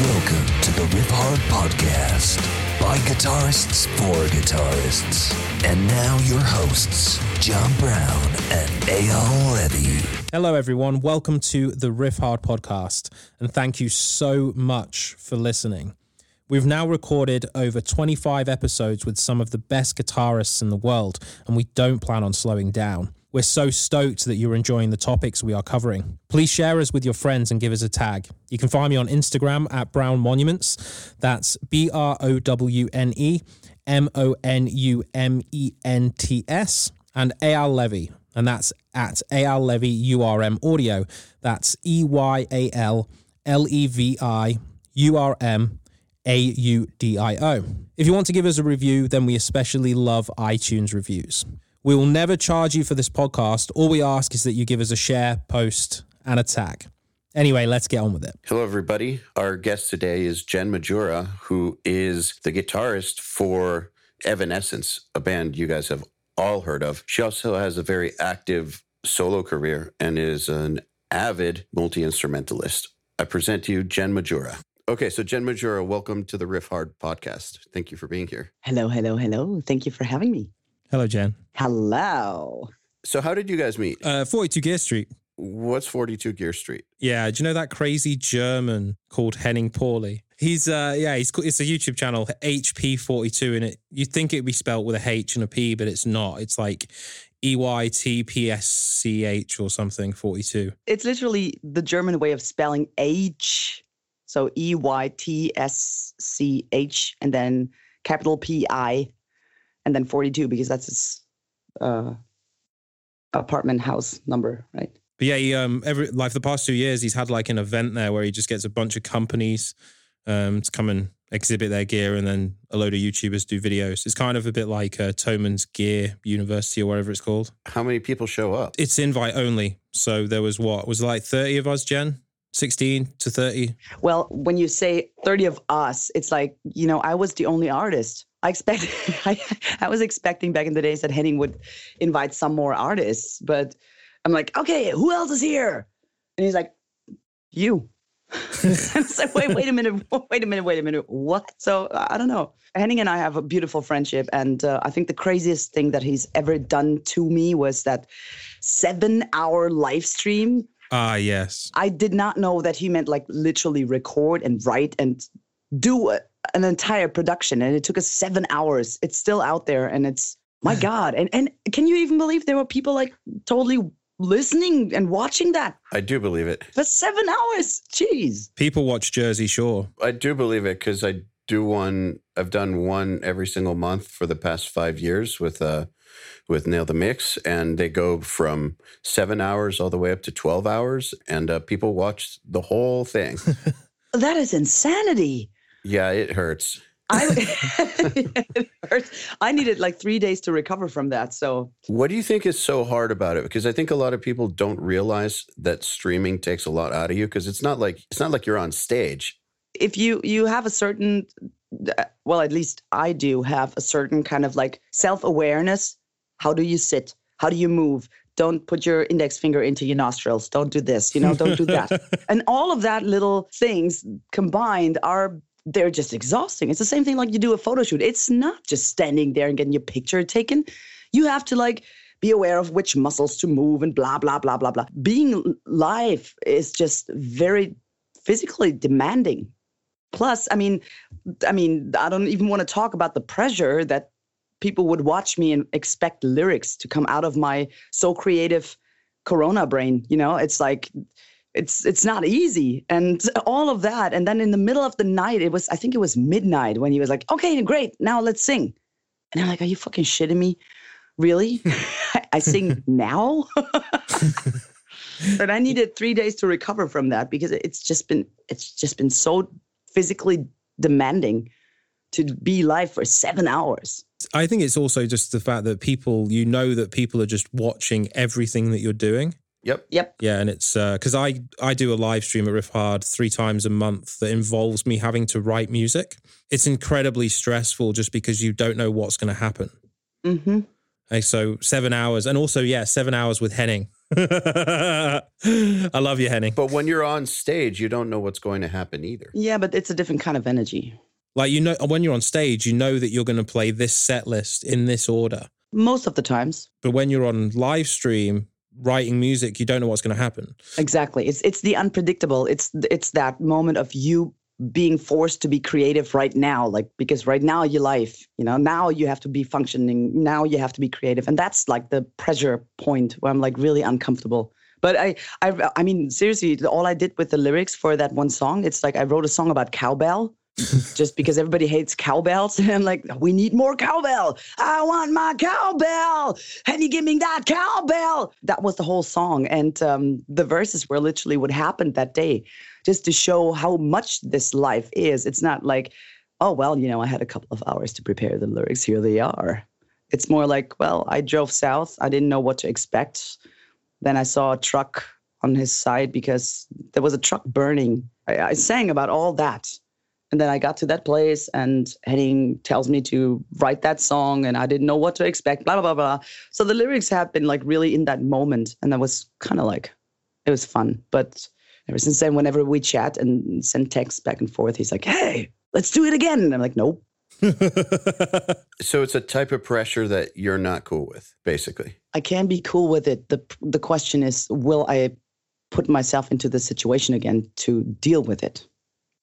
Welcome to the Riffhard Podcast by guitarists for guitarists. And now your hosts, John Browne and Eyal Levi. Hello, everyone. Welcome to the Riffhard podcast, and thank you so much for listening. We've now recorded over 25 episodes with some of the best guitarists in the world, and we don't plan on slowing down. We're so stoked that you're enjoying the topics we are covering. Please share us with your friends and give us a tag. You can find me on Instagram at Browne Monuments. That's B R O W N E M O N U M E N T S and Eyal Levi. And that's at Eyal Levi URM Audio. That's E Y A L L E V I U R M A U D I O. If you want to give us a review, then we especially love iTunes reviews. We will never charge you for this podcast. All we ask is that you give us a share, post, and a tag. Anyway, let's get on with it. Hello, everybody. Our guest today is Jen Majura, who is the guitarist for Evanescence, a band you guys have all heard of. She also has a very active solo career and is an avid multi instrumentalist. I present to you Jen Majura. Okay, so Jen Majura, welcome to the Riffhard podcast. Thank you for being here. Hello, hello, hello. Thank you for having me. Hello, Jen. Hello. So, how did you guys meet? Uh, 42 Gear Street. What's 42 Gear Street? Yeah, do you know that crazy German called Henning Pauly? He's uh yeah, he's it's a YouTube channel HP42 and it you'd think it'd be spelled with a H and a P, but it's not. It's like E Y T P S C H or something 42. It's literally the German way of spelling H. So E Y T S C H and then capital P I and then 42 because that's his uh, apartment house number, right? But yeah, he um every like the past two years he's had like an event there where he just gets a bunch of companies um to come and exhibit their gear and then a load of YouTubers do videos. It's kind of a bit like uh, Thomann's Gear University or whatever it's called. How many people show up? It's invite only. So there was what? Was like 30 of us, Jen? 16 to 30? Well, when you say 30 of us, it's like, you know, I was the only artist. I expect I, I was expecting back in the days that Henning would invite some more artists, but I'm like, okay, who else is here? And he's like, you. it's like, wait, wait a minute, wait a minute, wait a minute. What? So I don't know. Henning and I have a beautiful friendship, and uh, I think the craziest thing that he's ever done to me was that seven-hour live stream. Ah, yes. I did not know that he meant like literally record and write and do a, an entire production, and it took us seven hours. It's still out there, and it's my god. And and can you even believe there were people like totally listening and watching that I do believe it. for seven hours? Jeez. People watch Jersey Shore. I do believe it because I do one. I've done one every single month for the past five years with uh with Nail the Mix, and they go from seven hours all the way up to twelve hours, and uh, people watch the whole thing. That is insanity. Yeah, it hurts. I it hurts. I needed like three days to recover from that. So What do you think is so hard about it? Because I think a lot of people don't realize that streaming takes a lot out of you. Because it's not like it's not like you're on stage. if you you have a certain uh, well at least i do have a certain kind of like self-awareness how do you sit how do you move don't put your index finger into your nostrils don't do this you know don't do that and all of that little things combined are they're just exhausting. It's the same thing like you do a photo shoot. It's not just standing there and getting your picture taken. You have to like be aware of which muscles to move and blah blah blah blah blah. Being live is just very physically demanding. Plus i mean i mean i don't even want to talk about the pressure that people would watch me and expect lyrics to come out of my so creative corona brain you know? It's like it's it's not easy. And all of that. And then in the middle of the night it was i think it was midnight when he was like okay great. Now let's sing. And i'm like are you fucking shitting me? Really? I sing now? But i needed three days to recover from that because it's just been it's just been so physically demanding to be live for seven hours. I think it's also just the fact that people, you know, that people are just watching everything that you're doing. Yep. yep Yeah, and it's because I I do a live stream at Riffhard three times a month that involves me having to write music. It's incredibly stressful just because you don't know what's going to happen. Mm-hmm. Okay, so seven hours, and also yeah, seven hours with Henning. I love you, Henning. But when you're on stage, you don't know what's going to happen either. Yeah, but it's a different kind of energy. Like you know, when you're on stage, you know that you're going to play this set list in this order. Most of the times. But when you're on live stream writing music, you don't know what's going to happen. Exactly. It's it's the unpredictable. It's it's that moment of you being forced to be creative right now like because right now your life you know now you have to be functioning now you have to be creative and that's like the pressure point where i'm like really uncomfortable but i i i mean seriously all i did with the lyrics for that one song it's like i wrote a song about cowbell just because everybody hates cowbells. And I'm like, we need more cowbell. I want my cowbell. Can you give me that cowbell? That was the whole song. And um, the verses were literally what happened that day, just to show how much this life is. It's not like, oh, well, you know, I had a couple of hours to prepare the lyrics. Here they are. It's more like, well, I drove south. I didn't know what to expect. Then I saw a truck on his side because there was a truck burning. I, I sang about all that and then I got to that place, and Henning tells me to write that song, and I didn't know what to expect, blah, blah, blah, blah. So the lyrics have been like really in that moment. And that was kind of like, it was fun. But ever since then, whenever we chat and send texts back and forth, he's like, hey, let's do it again. And I'm like, nope. so it's a type of pressure that you're not cool with, basically. I can be cool with it. The, the question is, will I put myself into the situation again to deal with it?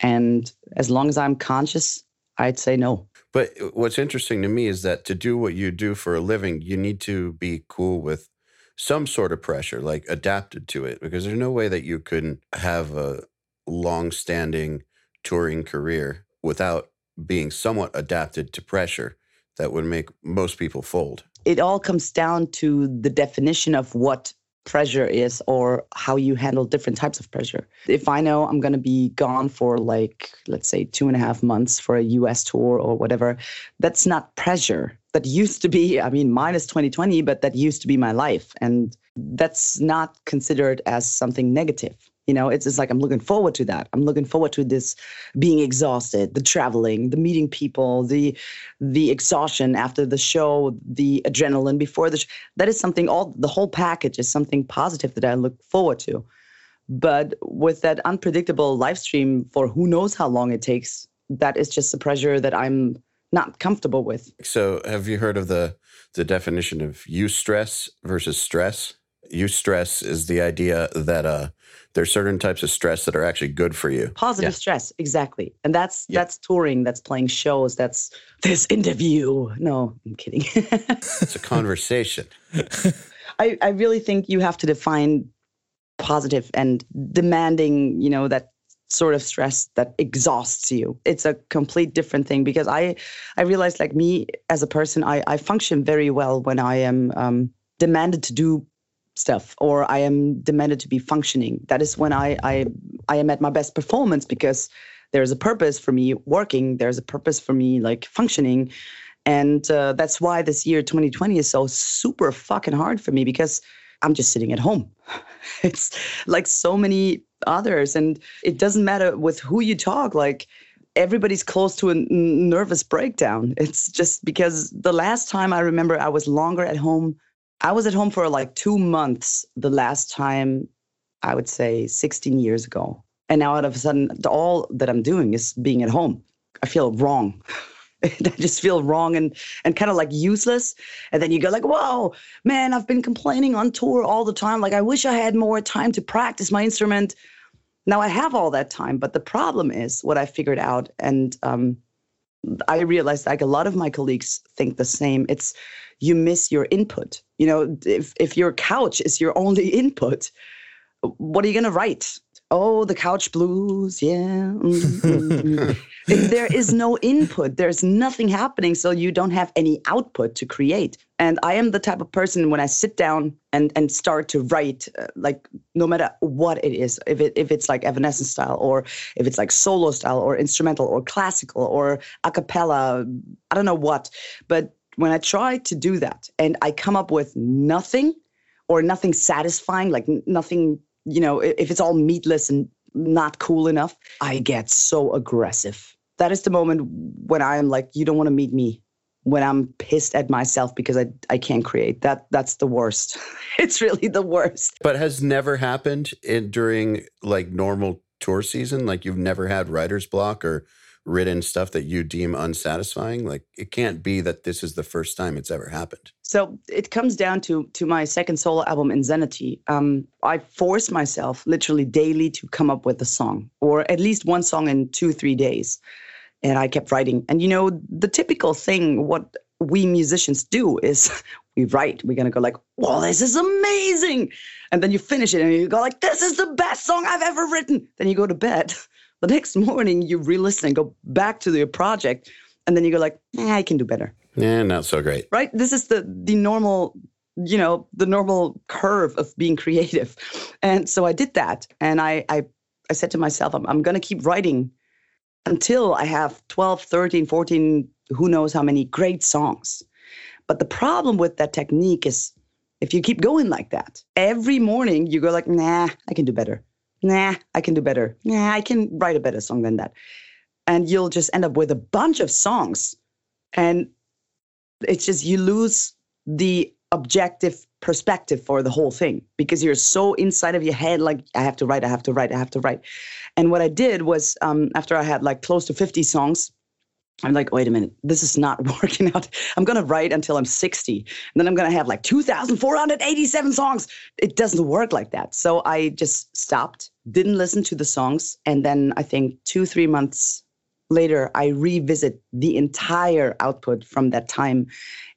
And as long as I'm conscious, I'd say no. But what's interesting to me is that to do what you do for a living, you need to be cool with some sort of pressure, like adapted to it, because there's no way that you couldn't have a long standing touring career without being somewhat adapted to pressure that would make most people fold. It all comes down to the definition of what pressure is or how you handle different types of pressure. If I know I'm going to be gone for like, let's say, two and a half months for a US tour or whatever, that's not pressure. That used to be, I mean, minus 2020, but that used to be my life. And that's not considered as something negative. You know, it's just like I'm looking forward to that. I'm looking forward to this being exhausted, the traveling, the meeting people, the the exhaustion after the show, the adrenaline before the show. That is something all the whole package is something positive that I look forward to. But with that unpredictable live stream for who knows how long it takes, that is just a pressure that I'm not comfortable with. So, have you heard of the the definition of eustress versus stress? Eustress is the idea that uh, there's certain types of stress that are actually good for you. Positive yeah. stress, exactly. And that's yeah. that's touring, that's playing shows, that's this interview. No, I'm kidding. it's a conversation. I, I really think you have to define positive and demanding, you know, that sort of stress that exhausts you. It's a complete different thing because I I realized like me as a person, I, I function very well when I am um, demanded to do stuff or I am demanded to be functioning. That is when I I I am at my best performance because there's a purpose for me working. There's a purpose for me like functioning, and uh, that's why this year 2020 is so super fucking hard for me because I'm just sitting at home. it's like so many others, and it doesn't matter with who you talk. Like everybody's close to a nervous breakdown. It's just because the last time I remember I was longer at home I was at home for like two months the last time, I would say 16 years ago. And now all of a sudden, all that I'm doing is being at home. I feel wrong. I just feel wrong and and kind of like useless. And then you go like, whoa, man, I've been complaining on tour all the time. Like I wish I had more time to practice my instrument. Now I have all that time, but the problem is what I figured out, and um, I realized like a lot of my colleagues think the same. It's you miss your input. You know, if if your couch is your only input, what are you going to write? Oh, the couch blues, yeah. Mm-hmm. there is no input, there's nothing happening, so you don't have any output to create. And I am the type of person when I sit down and and start to write, uh, like no matter what it is, if it if it's like Evanescence style or if it's like solo style or instrumental or classical or a cappella, I don't know what, but when I try to do that and I come up with nothing or nothing satisfying, like nothing, you know, if it's all meatless and not cool enough, I get so aggressive. That is the moment when I am like, you don't want to meet me. when I'm pissed at myself because I, I can't create. That that's the worst. it's really the worst. But has never happened in during like normal tour season? Like you've never had writer's block or written stuff that you deem unsatisfying? Like it can't be that this is the first time it's ever happened. So it comes down to to my second solo album, Insanity. Um, I forced myself literally daily to come up with a song, or at least one song in two three days and I kept writing. And you know, the typical thing, what we musicians do is we write. We're gonna go like, "Well, this is amazing," and then you finish it and you go like, "This is the best song I've ever written." Then you go to bed. The next morning, you re-listen and go back to your project, and then you go like, eh, "I can do better." Yeah, not so great. Right? This is the the normal you know the normal curve of being creative and so i did that and i i, I said to myself i'm, I'm going to keep writing until I have 12, 13, 14, who knows how many great songs. But the problem with that technique is if you keep going like that, every morning you go like, nah, I can do better. Nah, I can do better. Nah, I can write a better song than that. And you'll just end up with a bunch of songs. And it's just you lose the objective perspective for the whole thing because you're so inside of your head like i have to write i have to write i have to write and what i did was um, after i had like close to 50 songs i'm like wait a minute this is not working out i'm to write until i'm 60 and then i'm to have like 2487 songs it doesn't work like that so i just stopped didn't listen to the songs and then i think two three months later i revisit the entire output from that time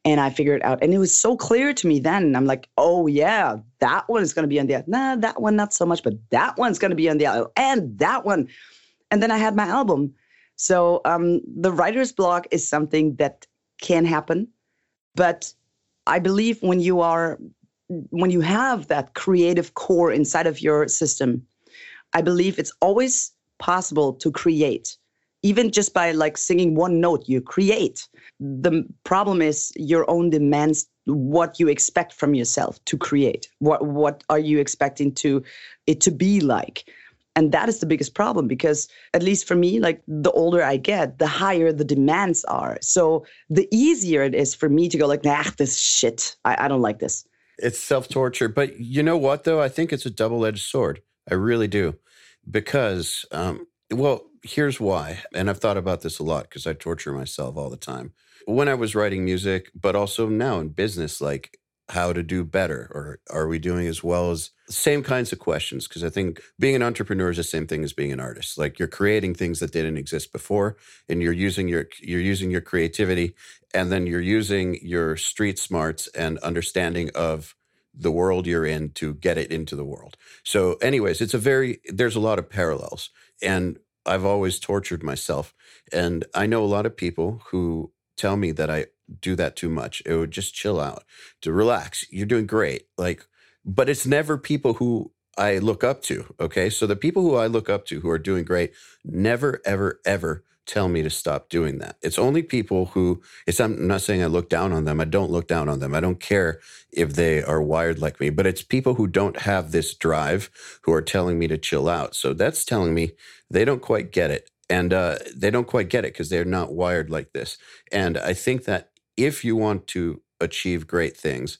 and I figured it out. And it was so clear to me then. I'm like, oh yeah, that one is to be on the nah, that one not so much, but that one's to be on the and that one. And then I had my album. So um, the writer's block is something that can happen, but I believe when you are when you have that creative core inside of your system, I believe it's always possible to create. Even just by like singing one note you create. The problem is your own demands what you expect from yourself to create what what are you expecting to it to be like and that is the biggest problem because at least for me like the older i get the higher the demands are. So the easier it is for me to go like nah this shit. I, I don't like this. It's self-torture. But you know what though? I think it's a double-edged sword. I really do. Because um, well here's why. And I've thought about this a lot because I torture myself all the time. When I was writing music, but also now in business, like how to do better or are we doing as well as same kinds of questions because i think being an entrepreneur is the same thing as being an artist like you're creating things that didn't exist before and you're using your you're using your creativity and then you're using your street smarts and understanding of the world you're in to get it into the world so anyways it's a very there's a lot of parallels and I've always tortured myself. And I know a lot of people who tell me that I do that too much. It would just chill out, to relax. You're doing great. Like, but it's never people who I look up to. Okay. So the people who I look up to who are doing great never, ever, ever tell me to stop doing that. It's only people who it's I'm not saying I look down on them. I don't look down on them. I don't care if they are wired like me, but it's people who don't have this drive who are telling me to chill out. So that's telling me they don't quite get it. And uh, they don't quite get it because they're not wired like this. And I think that if you want to achieve great things,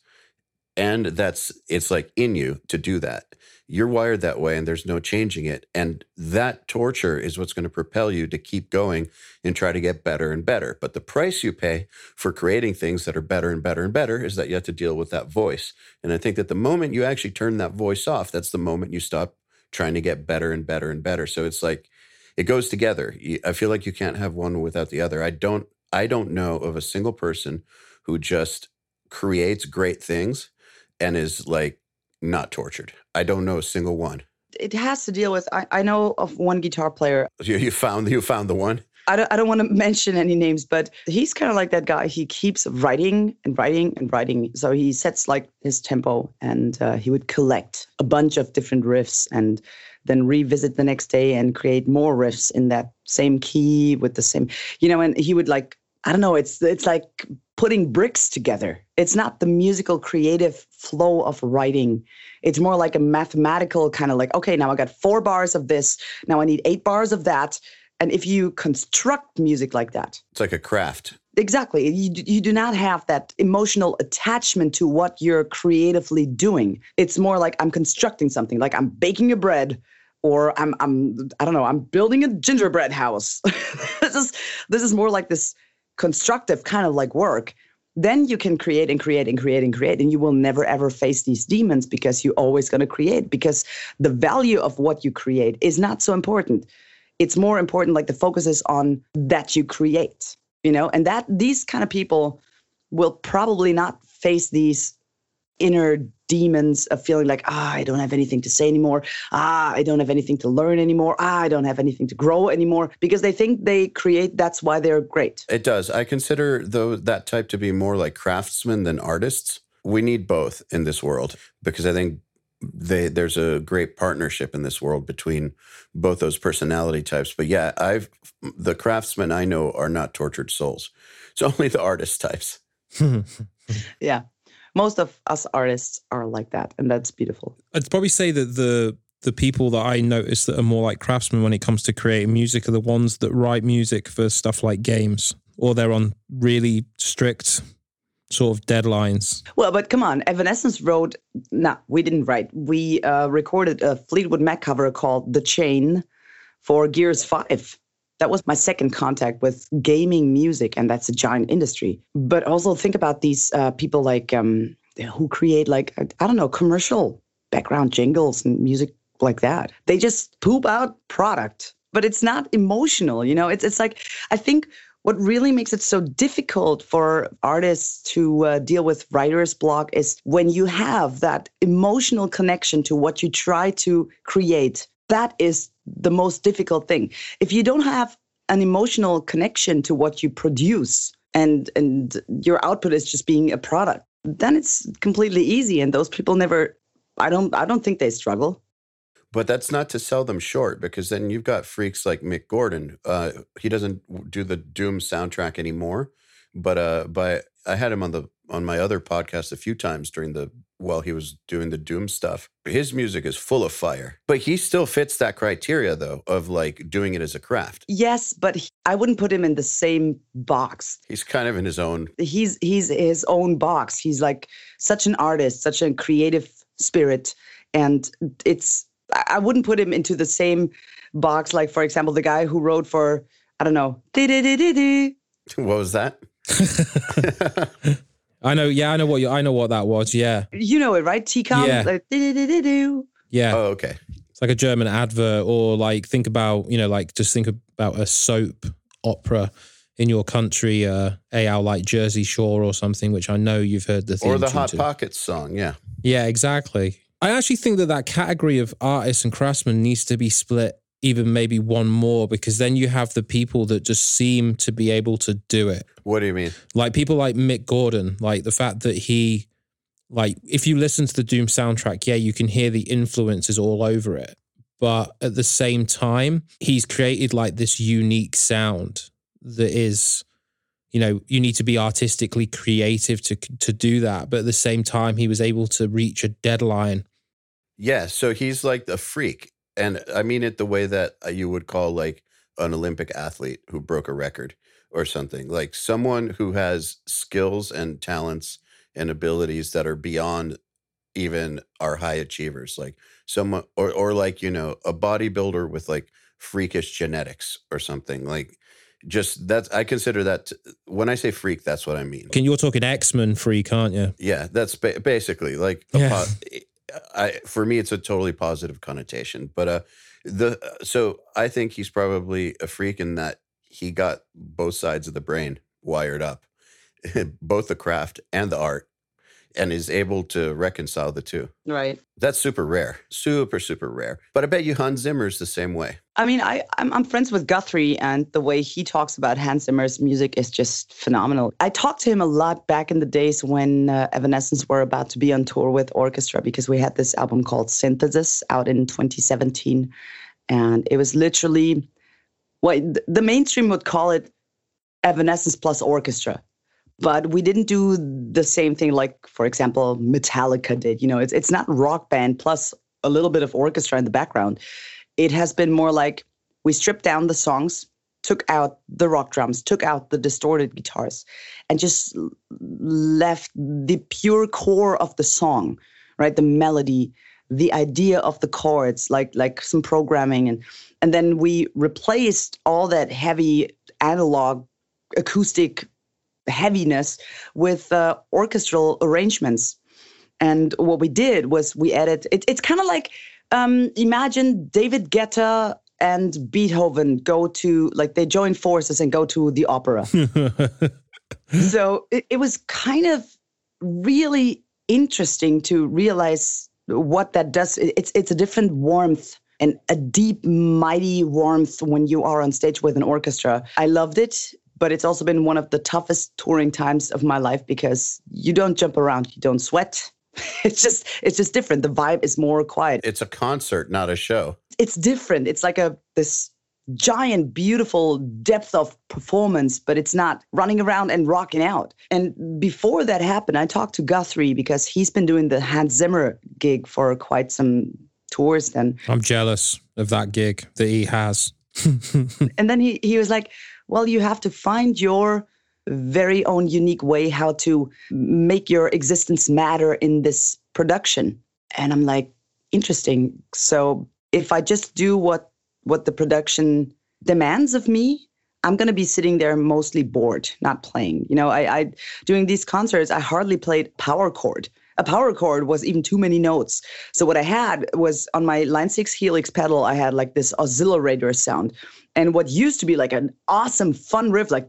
and that's it's like in you to do that you're wired that way and there's no changing it. And that torture is what's going to propel you to keep going and try to get better and better. But the price you pay for creating things that are better and better and better is that you have to deal with that voice. And I think that the moment you actually turn that voice off, that's the moment you stop trying to get better and better and better. So it's like it goes together. I feel like you can't have one without the other. I don't I don't know of a single person who just creates great things and is like not tortured. I don't know a single one. It has to deal with. I, I know of one guitar player. You, you found you found the one. I don't, I don't want to mention any names, but he's kind of like that guy. He keeps writing and writing and writing. So he sets like his tempo and uh, he would collect a bunch of different riffs and then revisit the next day and create more riffs in that same key with the same, you know, and he would like, I don't know, it's, it's like putting bricks together. It's not the musical creative flow of writing. It's more like a mathematical kind of like, okay, now I got four bars of this. Now I need eight bars of that. And if you construct music like that, it's like a craft. exactly you, you do not have that emotional attachment to what you're creatively doing it's more like i'm constructing something like i'm baking a bread or i'm i'm i don't know i'm building a gingerbread house this is this is more like this constructive kind of like work then you can create and create and create and create and you will never ever face these demons because you're always going to create because the value of what you create is not so important. It's more important like the focus is on that you create you know? And that these kind of people will probably not face these inner demons of feeling like ah i don't have anything to say anymore ah i don't have anything to learn anymore ah i don't have anything to grow anymore because they think they create that's why they're great It does. I consider though that type to be more like craftsmen than artists. We need both in this world because I think they there's a great partnership in this world between both those personality types. But yeah, I've the craftsmen I know are not tortured souls. It's only the artist types. yeah most of us artists are like that and that's beautiful I'd probably say that the the people that I notice that are more like craftsmen when it comes to creating music are the ones that write music for stuff like games, or they're on really strict sort of deadlines. Well, but come on, Evanescence wrote. No, we didn't write. We uh, recorded a Fleetwood Mac cover called "The Chain" for Gears Five. That was my second contact with gaming music, and that's a giant industry. But also think about these uh, people like um, who create like I don't know commercial background jingles and music like that. They just poop out product, but it's not emotional. You know, it's it's like I think what really makes it so difficult for artists to uh, deal with writer's block is when you have that emotional connection to what you try to create. That is the most difficult thing. If you don't have an emotional connection to what you produce and and your output is just being a product, then it's completely easy and those people never I don't I don't think they struggle. But that's not to sell them short because then you've got freaks like Mick Gordon. Uh, he doesn't do the Doom soundtrack anymore, but uh, but I had him on the on my other podcast a few times during the while he was doing the Doom stuff. His music is full of fire, but he still fits that criteria though of like doing it as a craft. Yes, but he- I wouldn't put him in the same box. He's kind of in his own. He's he's his own box. He's like such an artist, such a creative spirit, and it's I I wouldn't put him into the same box. Like for example, the guy who wrote for I don't know. What was that? I know, yeah, I know what you, I know what that was. Yeah, you know it, right? T-com, Yeah. like, yeah. Oh, okay. It's like a German advert, or like think about you know, like just think about a soap opera in your country, uh, AL like Jersey Shore or something, which I know you've heard the theme Or the tune Hot to. Pockets song. Yeah. Yeah, exactly. I actually think that that category of artists and craftsmen needs to be split even maybe one more because then you have the people that just seem to be able to do it. What do you mean? Like people like Mick Gordon, like the fact that he like if you listen to the Doom soundtrack, yeah, you can hear the influences all over it. But at the same time, he's created like this unique sound that is you know, you need to be artistically creative to to do that, but at the same time he was able to reach a deadline Yeah, so he's like a freak. And I mean it the way that uh, you would call like an Olympic athlete who broke a record or something. Like someone who has skills and talents and abilities that are beyond even our high achievers. Like someone or or like, you know, a bodybuilder with like freakish genetics or something. Like just that's I consider that when I say freak, that's what I mean. Can you're talking X Men freak, aren't you? Yeah, that's ba- basically like a Yeah. po- I for me it's a totally positive connotation. But uh the so I think he's probably a freak in that he got both sides of the brain wired up, both the craft and the art, and is able to reconcile the two. Right. That's super rare, super super rare. But I bet you Hans Zimmer's the same way. I mean, I, I'm, I'm friends with Guthrie, and the way he talks about Hans Zimmer's music is just phenomenal. I talked to him a lot back in the days when uh, Evanescence were about to be on tour with orchestra because we had this album called Synthesis out in 2017. And it was literally what the mainstream would call it Evanescence plus orchestra. But we didn't do the same thing like, for example, Metallica did. You know, it's, it's not rock band plus a little bit of orchestra in the background it has been more like we stripped down the songs took out the rock drums, took out the distorted guitars, and just left the pure core of the song, right? The melody, the idea of the chords, like like some programming, and and then we replaced all that heavy analog acoustic heaviness with uh, orchestral arrangements. And what we did was we added. It, it's kind of like um, imagine David Guetta and Beethoven go to like they join forces and go to the opera. so it, it was kind of really interesting to realize what that does. It's it's a different warmth and a deep, mighty warmth when you are on stage with an orchestra. I loved it, but it's also been one of the toughest touring times of my life because you don't jump around, you don't sweat. It's just it's just different. The vibe is more quiet. It's a concert, not a show. It's different. It's like a this giant, beautiful depth of performance, but it's not running around and rocking out. And before that happened, I talked to Guthrie because he's been doing the Hans Zimmer gig for quite some tours then. I'm jealous of that gig that he has. and then he, he was like, Well, you have to find your very own unique way how to make your existence matter in this production. And I'm like, interesting. So if I just do what what the production demands of me, I'm gonna be sitting there mostly bored, not playing. You know, I, I doing these concerts, I hardly played power chord. A power chord was even too many notes. So what I had was on my Line 6 Helix pedal, I had like this oscillator sound. And what used to be like an awesome fun riff, like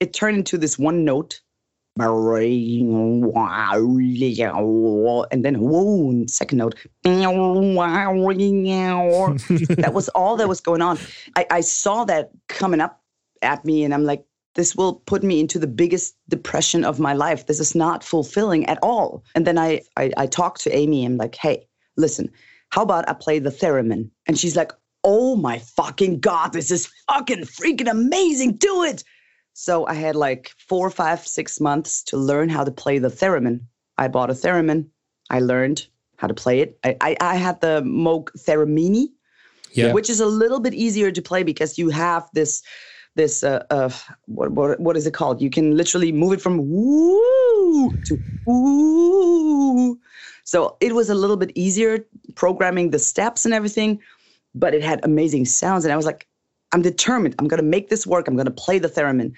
it turned into this one note and then whoa, second note. that was all that was going on. I, I saw that coming up at me, and I'm like, this will put me into the biggest depression of my life. This is not fulfilling at all. And then I, I, I talked to Amy. I'm like, hey, listen, how about I play the theremin? And she's like, oh my fucking god, this is fucking freaking amazing. Do it. So I had like four, five, six months to learn how to play the theremin. I bought a theremin. I learned how to play it. I, I, I had the Moog Theremini, yeah. which is a little bit easier to play because you have this this uh, uh what, what what is it called? You can literally move it from woo to woo. So it was a little bit easier programming the steps and everything, but it had amazing sounds. And I was like, I'm determined. I'm to make this work. I'm to play the theremin.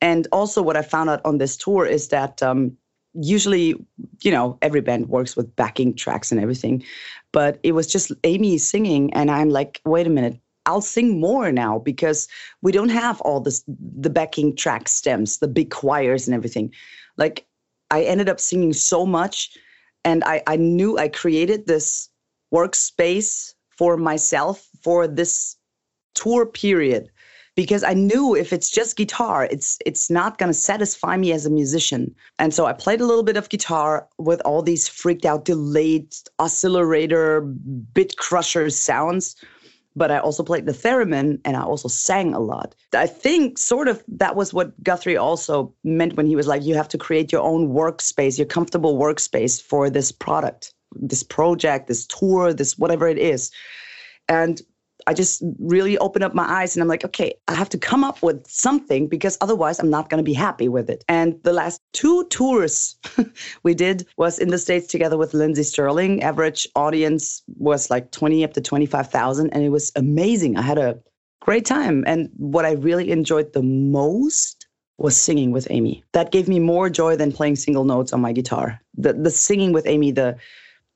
And also, what I found out on this tour is that um, usually, you know, every band works with backing tracks and everything, but it was just Amy singing, and I'm like, wait a minute. I'll sing more now because we don't have all this the backing track stems, the big choirs and everything. Like I ended up singing so much and I, I knew I created this workspace for myself for this tour period because I knew if it's just guitar, it's it's not to satisfy me as a musician. And so I played a little bit of guitar with all these freaked out delayed oscillator bit crusher sounds, but I also played the theremin and I also sang a lot. I think sort of that was what Guthrie also meant when he was like you have to create your own workspace, your comfortable workspace for this product, this project, this tour, this whatever it is. And I just really opened up my eyes and I'm like, okay, I have to come up with something because otherwise I'm not going to be happy with it. And the last two tours we did was in the States together with Lindsey Stirling. Average audience was like 20 up to 25,000. And it was amazing. I had a great time. And what I really enjoyed the most was singing with Amy. That gave me more joy than playing single notes on my guitar. The, the singing with Amy, the,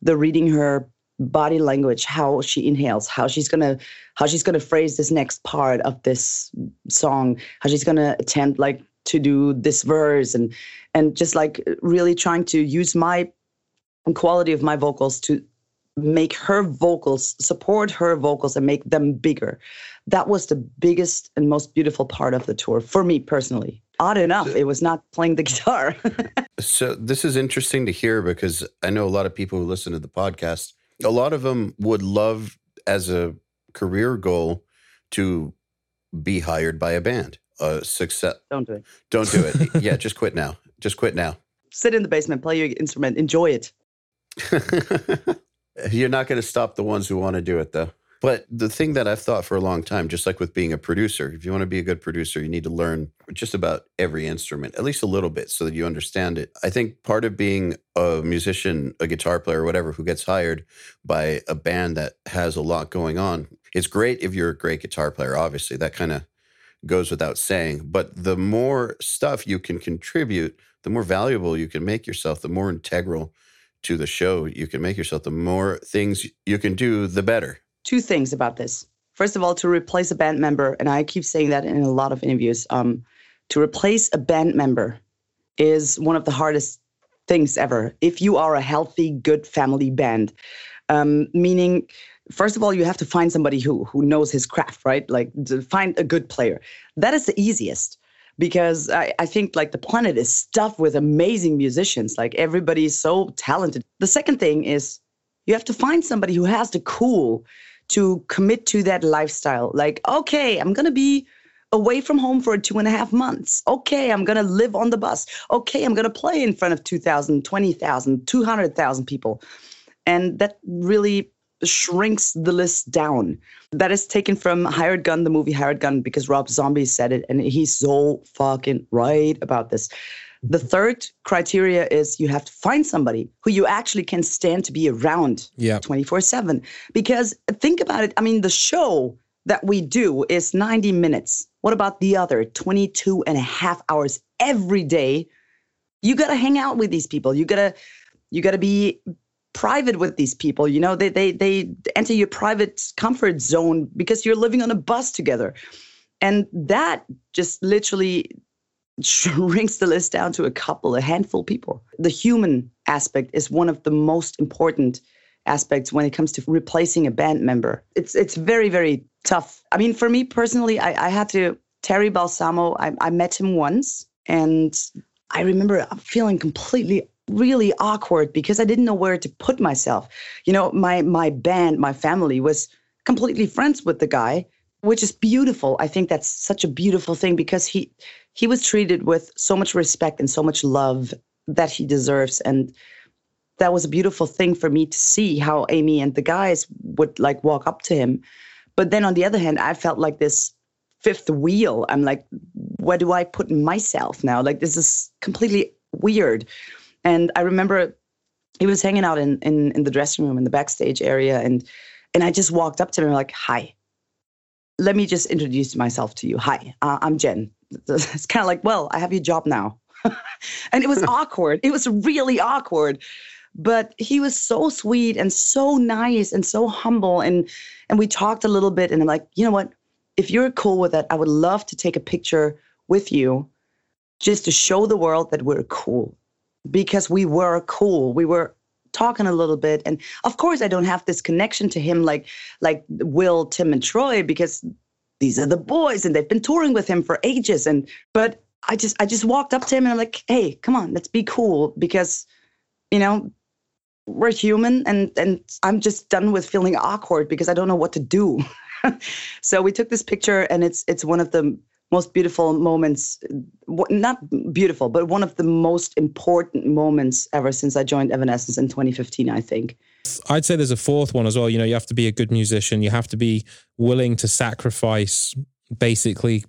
the reading her body language how she inhales how she's gonna how she's gonna phrase this next part of this song how she's gonna attempt like to do this verse and and just like really trying to use my quality of my vocals to make her vocals support her vocals and make them bigger. That was the biggest and most beautiful part of the tour for me personally. Odd enough it was not playing the guitar. So this is interesting to hear because i know a lot of people who listen to the podcast a lot of them would love as a career goal to be hired by a band. A success. Don't do it. Don't do it. yeah, just quit now. Just quit now. Sit in the basement, play your instrument, enjoy it. You're not going to stop the ones who want to do it, though. But the thing that I've thought for a long time, just like with being a producer, if you want to be a good producer, you need to learn just about every instrument, at least a little bit, so that you understand it. I think part of being a musician, a guitar player, or whatever, who gets hired by a band that has a lot going on, it's great if you're a great guitar player, obviously. That kind of goes without saying. But the more stuff you can contribute, the more valuable you can make yourself, the more integral to the show you can make yourself, the more things you can do, the better two things about this. First of all, to replace a band member, and I keep saying that in a lot of interviews, um, to replace a band member is one of the hardest things ever. If you are a healthy, good family band, um, meaning, first of all, you have to find somebody who who knows his craft, right? Like find a good player. That is the easiest because I, I think like the planet is stuffed with amazing musicians. Like everybody is so talented. The second thing is you have to find somebody who has the cool to commit to that lifestyle. Like, okay, I'm going to be away from home for two and a half months. Okay, I'm going to live on the bus. Okay, I'm going to play in front of 2,000, 20,000, 200,000 people. And that really shrinks the list down. That is taken from Hired Gun, the movie Hired Gun, because Rob Zombie said it, and he's so fucking right about this. The third criteria is you have to find somebody who you actually can stand to be around yeah. 24 7. Because think about it. I mean, the show that we do is 90 minutes. What about the other 22 and a half hours every day? You got to hang out with these people. You got to you got to be private with these people. You know, they they they enter your private comfort zone because you're living on a bus together. And that just literally shrinks the list down to a couple, a handful of people. The human aspect is one of the most important aspects when it comes to replacing a band member. It's it's very very tough. I mean, for me personally, I, I had to Terry Balsamo. I, I met him once, and I remember feeling completely really awkward because I didn't know where to put myself. You know, my my band, my family was completely friends with the guy, which is beautiful. I think that's such a beautiful thing because he he was treated with so much respect and so much love that he deserves and that was a beautiful thing for me to see how Amy and the guys would like walk up to him. But then on the other hand, I felt like this fifth wheel. I'm like, where do I put myself now? Like this is completely weird. And I remember he was hanging out in in, in the dressing room in the backstage area and and I just walked up to him like, hi. Let me just introduce myself to you. Hi, uh, I'm Jen. it's kind of like, well, I have your job now. and it was awkward. It was really awkward. But he was so sweet and so nice and so humble. And and we talked a little bit, and I'm like, you know what? If you're cool with it, I would love to take a picture with you just to show the world that we're cool. Because we were cool. We were talking a little bit. And of course I don't have this connection to him like like Will, Tim, and Troy, because these are the boys and they've been touring with him for ages and but i just i just walked up to him and i'm like hey come on let's be cool because you know we're human and and i'm just done with feeling awkward because i don't know what to do so we took this picture and it's it's one of the most beautiful moments not beautiful but one of the most important moments ever since i joined evanescence in 2015 i think I'd say there's a fourth one as well. You know, you have to be a good musician. You have to be willing to sacrifice basically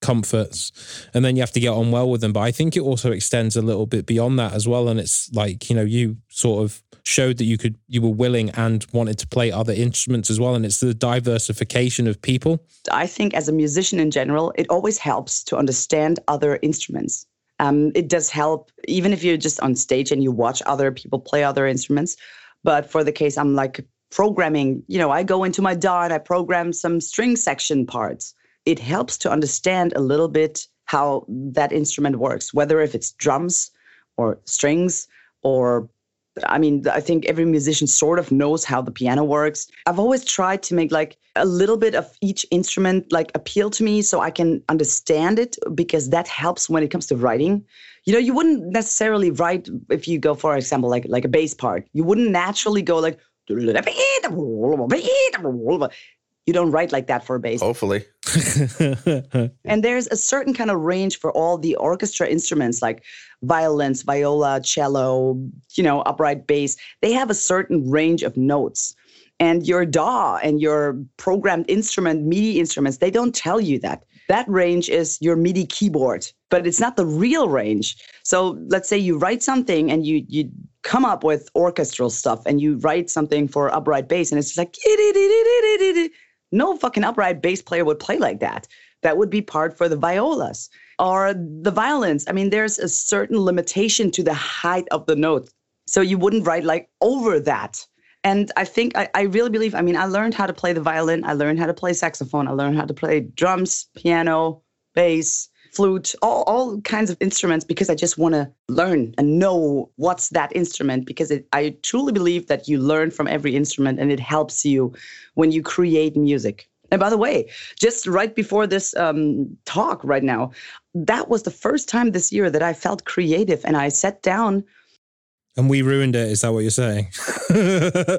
comforts and then you have to get on well with them. But I think it also extends a little bit beyond that as well. And it's like, you know, you sort of showed that you could, you were willing and wanted to play other instruments as well. And it's the diversification of people. I think as a musician in general, it always helps to understand other instruments. Um, it does help, even if you're just on stage and you watch other people play other instruments. But for the case I'm like programming, you know, I go into my DAW and I program some string section parts. It helps to understand a little bit how that instrument works, whether if it's drums or strings or I mean, I think every musician sort of knows how the piano works. I've always tried to make like a little bit of each instrument like appeal to me so I can understand it because that helps when it comes to writing you know you wouldn't necessarily write if you go for example like like a bass part you wouldn't naturally go like you don't write like that for a bass. Hopefully. And there's a certain kind of range for all the orchestra instruments like violins viola cello you know upright bass. They have a certain range of notes. And your DAW and your programmed instrument, MIDI instruments, they don't tell you that. That range is your MIDI keyboard, but it's not the real range. So let's say you write something and you you come up with orchestral stuff and you write something for upright bass and it's just like no fucking upright bass player would play like that. That would be part for the violas or the violins. I mean, there's a certain limitation to the height of the note. So you wouldn't write like over that. And I think I, I really believe, I mean, I learned how to play the violin, I learned how to play saxophone, I learned how to play drums, piano, bass, flute, all, all kinds of instruments because I just want to learn and know what's that instrument because it, I truly believe that you learn from every instrument and it helps you when you create music. And by the way, just right before this um, talk right now, that was the first time this year that I felt creative and I sat down. And we ruined it. Is that what you're saying?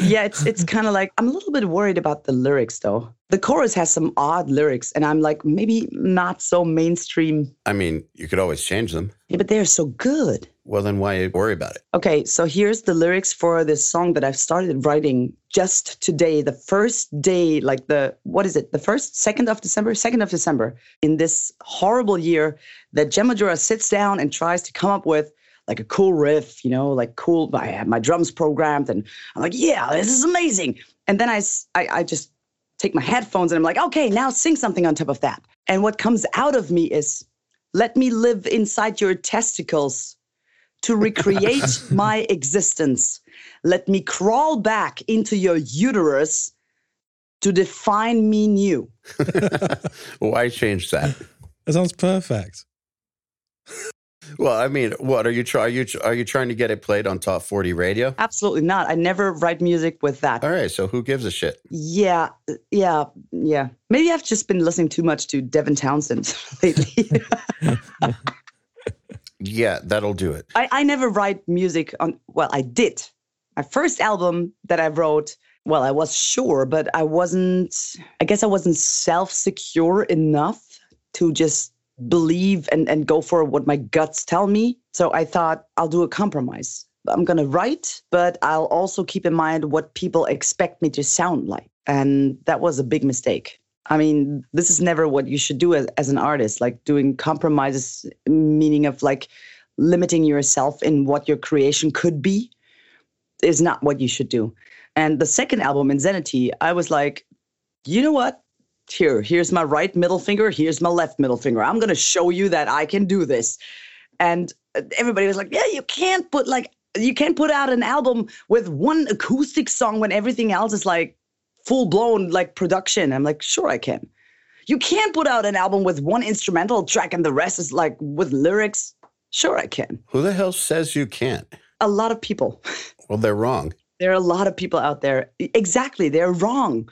yeah, it's it's kind of like I'm a little bit worried about the lyrics though. The chorus has some odd lyrics, and I'm like maybe not so mainstream. I mean, you could always change them. Yeah, but they're so good. Well, then why worry about it? Okay, so here's the lyrics for this song that I've started writing just today, the first day, like the, what is it, the first, second of December, second of December, in this horrible year that Jen Majura sits down and tries to come up with like a cool riff, you know, like cool. I have my drums programmed and I'm like, yeah, this is amazing. And then I, I, I just take my headphones and I'm like, okay, now sing something on top of that. And what comes out of me is, let me live inside your testicles to recreate my existence. Let me crawl back into your uterus to define me new. Why change that? That sounds perfect. Well, I mean, what are you trying? Are you are you trying to get it played on top forty radio? Absolutely not. I never write music with that. All right, so who gives a shit? Yeah, yeah, yeah. Maybe I've just been listening too much to Devin Townsend lately. yeah, that'll do it. I, I never write music on. Well, I did. My first album that I wrote. Well, I was sure, but I wasn't. I guess I wasn't self secure enough to just believe and, and go for what my guts tell me. So I thought I'll do a compromise. I'm going to write, but I'll also keep in mind what people expect me to sound like. And that was a big mistake. I mean, this is never what you should do as, as an artist, like doing compromises, meaning of like limiting yourself in what your creation could be, is not what you should do. And the second album, Insanity, I was like, you know what? Here, here's my right middle finger, here's my left middle finger. I'm going to show you that I can do this. And uh, everybody was like, yeah, you can't put like, you can't put out an album with one acoustic song when everything else is like full blown like production. I'm like, sure, I can. You can't put out an album with one instrumental track and the rest is like with lyrics. Sure, I can. Who the hell says you can't? A lot of people. Well, they're wrong. There are a lot of people out there. Exactly. They're wrong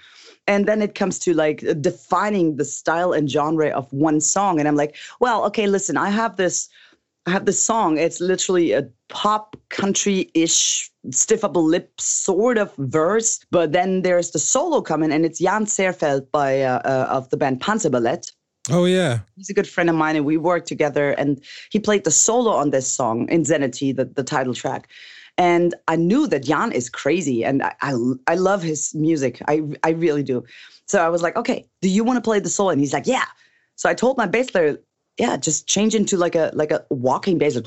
and then it comes to like defining the style and genre of one song and i'm like well okay listen i have this i have this song it's literally a pop country-ish stiff upper lip sort of verse but then there's the solo coming and it's jan Zehrfeld by uh, uh, of the band panzerballett Oh yeah, he's a good friend of mine, and we worked together. And he played the solo on this song, Insanity, the, the title track. And I knew that Jan is crazy and I, I, I love his music. I, I really do. So I was like, okay, do you want to play the solo? And he's like, yeah. So I told my bass player, yeah, just change into like a like a walking bass. Like,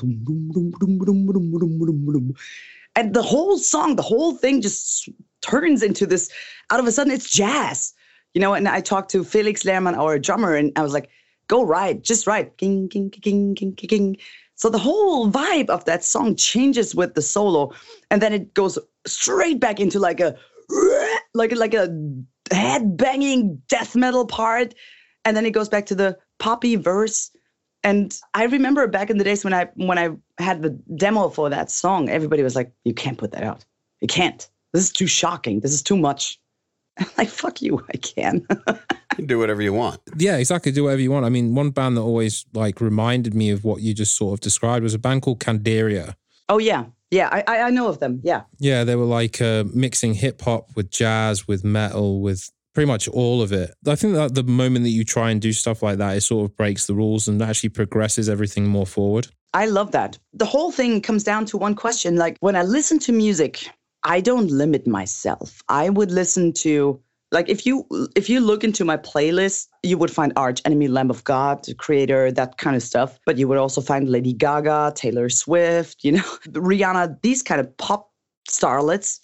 and the whole song, the whole thing just turns into this, out of a sudden it's jazz. You know, and I talked to Felix Lehrmann, our drummer, and I was like, go right, just right. King, king, king, king, king. So the whole vibe of that song changes with the solo, and then it goes straight back into like a like like a head banging death metal part, and then it goes back to the poppy verse. And I remember back in the days when I when I had the demo for that song, everybody was like, "You can't put that out. You can't. This is too shocking. This is too much." I'm like, fuck you, I can. you do whatever you want. Yeah, exactly. Do whatever you want. I mean, one band that always like reminded me of what you just sort of described was a band called Candiria. Oh yeah, yeah, I I know of them. Yeah, yeah, they were like uh, mixing hip hop with jazz, with metal, with pretty much all of it. I think that the moment that you try and do stuff like that, it sort of breaks the rules and actually progresses everything more forward. I love that. The whole thing comes down to one question: like when I listen to music, I don't limit myself. I would listen to like if you if you look into my playlist, you would find Arch Enemy, Lamb of God, Kreator, that kind of stuff. But you would also find Lady Gaga, Taylor Swift, you know, Rihanna, these kind of pop starlets.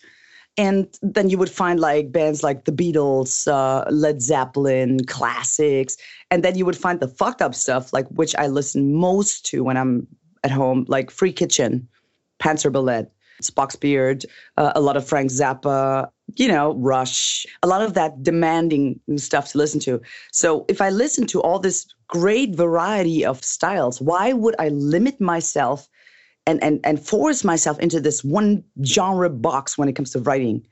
And then you would find like bands like the Beatles, uh, Led Zeppelin, classics. And then you would find the fucked up stuff, like which I listen most to when I'm at home, like Freak Kitchen, Panzerballett, Spock's Beard, uh, a lot of Frank Zappa, you know, Rush, a lot of that demanding stuff to listen to. So if I listen to all this great variety of styles, why would I limit myself and and and force myself into this one genre box when it comes to writing?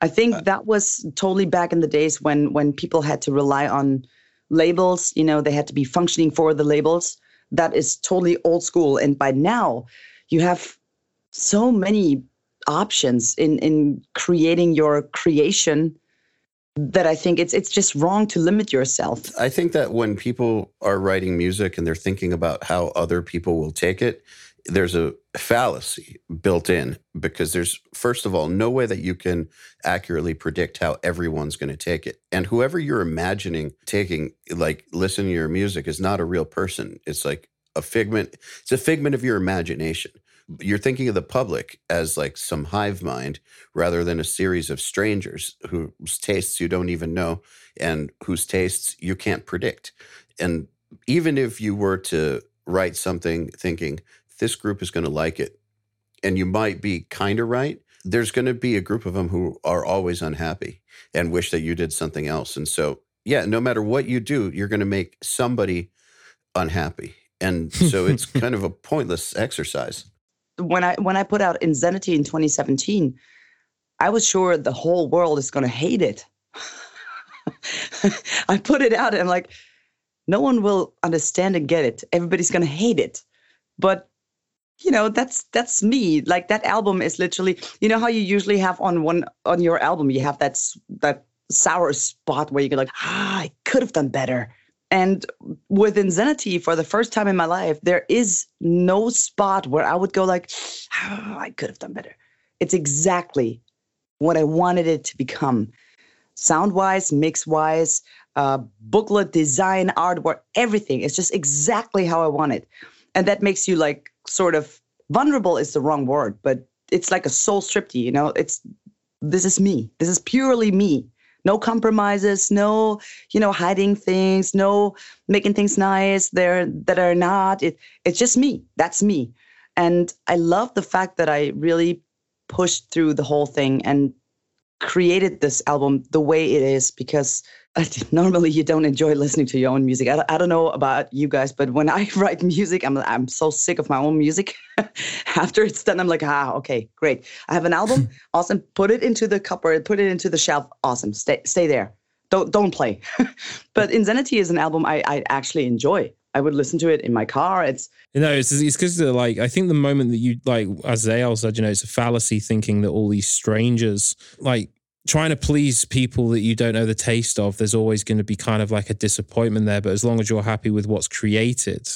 I think uh, that was totally back in the days when when people had to rely on labels, you know, they had to be functioning for the labels. That is totally old school and by now you have so many options in in creating your creation that I think it's it's just wrong to limit yourself. I think that when people are writing music and they're thinking about how other people will take it, there's a fallacy built in because there's first of all no way that you can accurately predict how everyone's going to take it. And whoever you're imagining taking like listen to your music is not a real person. It's like a figment it's a figment of your imagination you're thinking of the public as like some hive mind rather than a series of strangers whose tastes you don't even know and whose tastes you can't predict. And even if you were to write something thinking this group is going to like it, and you might be kind of right, there's going to be a group of them who are always unhappy and wish that you did something else. And so, yeah, no matter what you do, you're going to make somebody unhappy. And so it's kind of a pointless exercise when I when I put out Insanity in 2017, I was sure the whole world is going to hate it. I put it out and I'm like, no one will understand and get it. Everybody's going to hate it. But you know, that's that's me. Like that album is literally, you know how you usually have on one on your album, you have that that sour spot where you go like, ah, I could have done better. And within Insanity, for the first time in my life, there is no spot where I would go like, oh, I could have done better. It's exactly what I wanted it to become. Sound wise, mix wise, uh, booklet design, artwork, everything. It's just exactly how I want it. And that makes you like sort of vulnerable is the wrong word, but it's like a soul stripped you, you know? It's this is me. This is purely me no compromises no you know hiding things no making things nice there that are not. It it's just me. That's me. And i love the fact that i really pushed through the whole thing and created this album the way it is because normally you don't enjoy listening to your own music. I, I don't know about you guys, but when I write music, I'm I'm so sick of my own music. After it's done, I'm like, ah, okay, great. I have an album, awesome. Put it into the cupboard, put it into the shelf, awesome. Stay stay there. Don't don't play. but Insanity is an album I, I actually enjoy. I would listen to it in my car. It's know, it's it's because like I think the moment that you like as Eyal said, you know, it's a fallacy thinking that all these strangers like trying to please people that you don't know the taste of, there's always going to be kind of like a disappointment there. But as long as you're happy with what's created,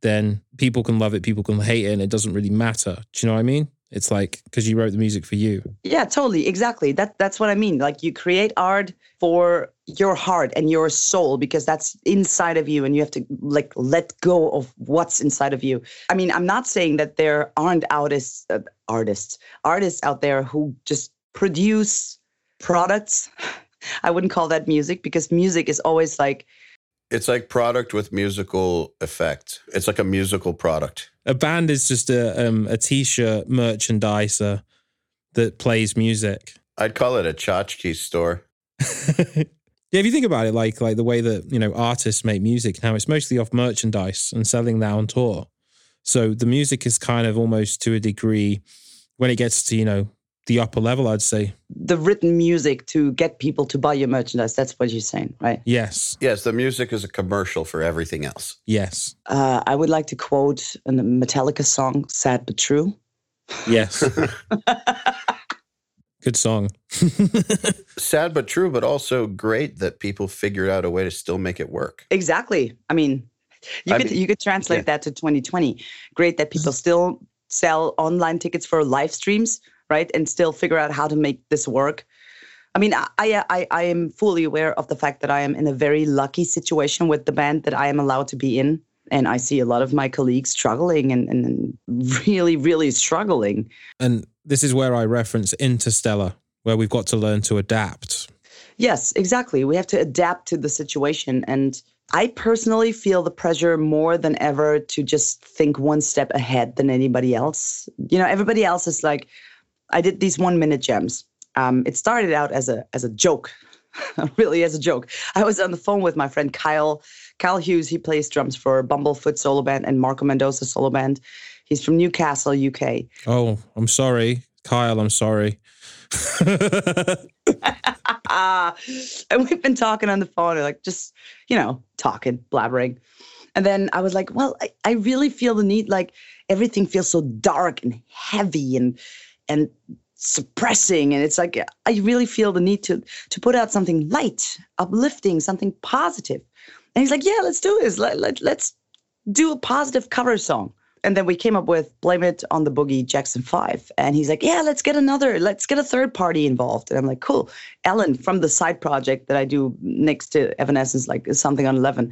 then people can love it, people can hate it, and it doesn't really matter. Do you know what I mean? It's like because you wrote the music for you. Yeah, totally, exactly. That that's what I mean. Like you create art for your heart and your soul because that's inside of you, and you have to like let go of what's inside of you. I mean, I'm not saying that there aren't artists, uh, artists, artists out there who just produce products. I wouldn't call that music because music is always like it's like product with musical effect. It's like a musical product. A band is just a um, a t-shirt merchandiser that plays music. I'd call it a tchotchke store. yeah, if you think about it, like like the way that you know artists make music now, it's mostly off merchandise and selling that on tour. So the music is kind of almost to a degree when it gets to you know the upper level, I'd say. The written music to get people to buy your merchandise. That's what you're saying, right? Yes. Yes, the music is a commercial for everything else. Yes. Uh, I would like to quote a Metallica song, Sad But True. Yes. Good song. Sad but true, but also great that people figured out a way to still make it work. Exactly. I mean, you I could mean, you could translate yeah. that to 2020. Great that people still sell online tickets for live streams right? And still figure out how to make this work. I mean, I, I I am fully aware of the fact that I am in a very lucky situation with the band that I am allowed to be in. And I see a lot of my colleagues struggling and, and really, really struggling. And this is where I reference Interstellar, where we've got to learn to adapt. Yes, exactly. We have to adapt to the situation. And I personally feel the pressure more than ever to just think one step ahead than anybody else. You know, everybody else is like, I did these one minute gems. Um, it started out as a as a joke, really as a joke. I was on the phone with my friend Kyle Kyle Hughes. He plays drums for Bumblefoot solo band and Marco Mendoza solo band. He's from Newcastle, UK. Oh, I'm sorry, Kyle. I'm sorry. and we've been talking on the phone, like just, you know, talking, blabbering. And then I was like, well, I, I really feel the need, like everything feels so dark and heavy and and suppressing. And it's like I really feel the need to to put out something light, uplifting, something positive. And he's like, yeah, let's do this. Let, let, let's do a positive cover song. And then we came up with blame it on the boogie jackson 5 and he's like yeah let's get another let's get a third party involved. And i'm like cool. Ellen from the side project that i do next to evanescence like something on 11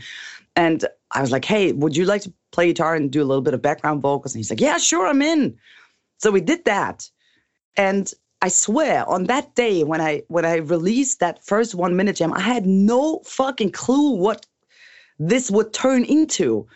and i was like hey would you like to play guitar and do a little bit of background vocals? And he's like yeah sure i'm in. So we did that and i swear on that day when i when i released that first one minute jam i had no fucking clue what this would turn into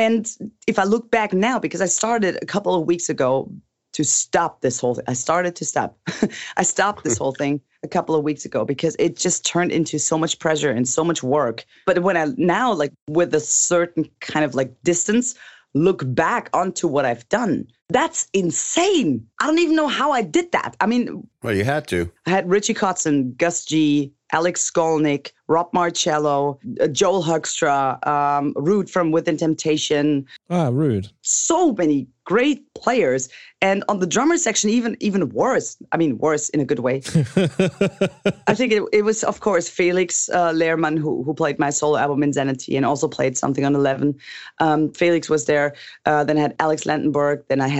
and if I look back now, because I started a couple of weeks ago to stop this whole thing, I started to stop. I stopped this whole thing a couple of weeks ago because it just turned into so much pressure and so much work. But when I now, like with a certain kind of like distance, look back onto what I've done, that's insane. I don't even know how I did that. I mean, well, you had to. I had Richie Kotzen, Gus G, Alex Skolnick, Rob Marcello, uh, Joel Hoekstra, um, Ruud from Within Temptation. Ah, Ruud. So many great players. And on the drummer section, even even worse. I mean, worse in a good way. I think it, it was, of course, Felix uh, Lehrmann, who, who played my solo album Insanity and also played something on 11. Um, Felix was there. Uh, then I had Alex Landenberg. Then I had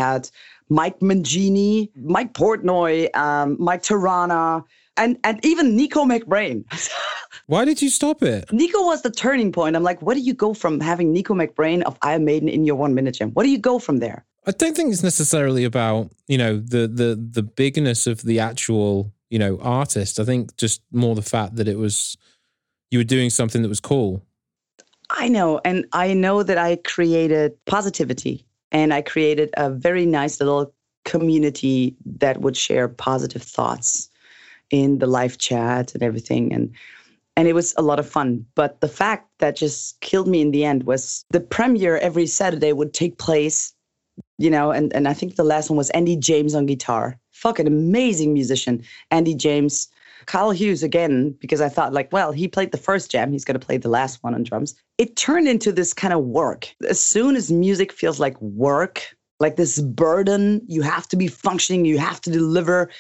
Mike Mangini, Mike Portnoy, um, Mike Terrana and and even Nicko McBrain. Why did you stop it? Nicko was the turning point. I'm like, where do you go from having Nicko McBrain of Iron Maiden in your one minute jam? What do you go from there? I don't think it's necessarily about you know the the the bigness of the actual you know artist. I think just more the fact that it was you were doing something that was cool. I know, and I know that I created positivity, and I created a very nice little community that would share positive thoughts in the live chat and everything. And and it was a lot of fun. But the fact that just killed me in the end was the premiere every saturday would take place you know and and i think the last one was andy james on guitar. Fucking amazing musician andy james. Kyle hughes again because i thought like well he played the first jam. He's going to play the last one on drums it turned into this kind of work as soon as music feels like work like this burden you have to be functioning you have to deliver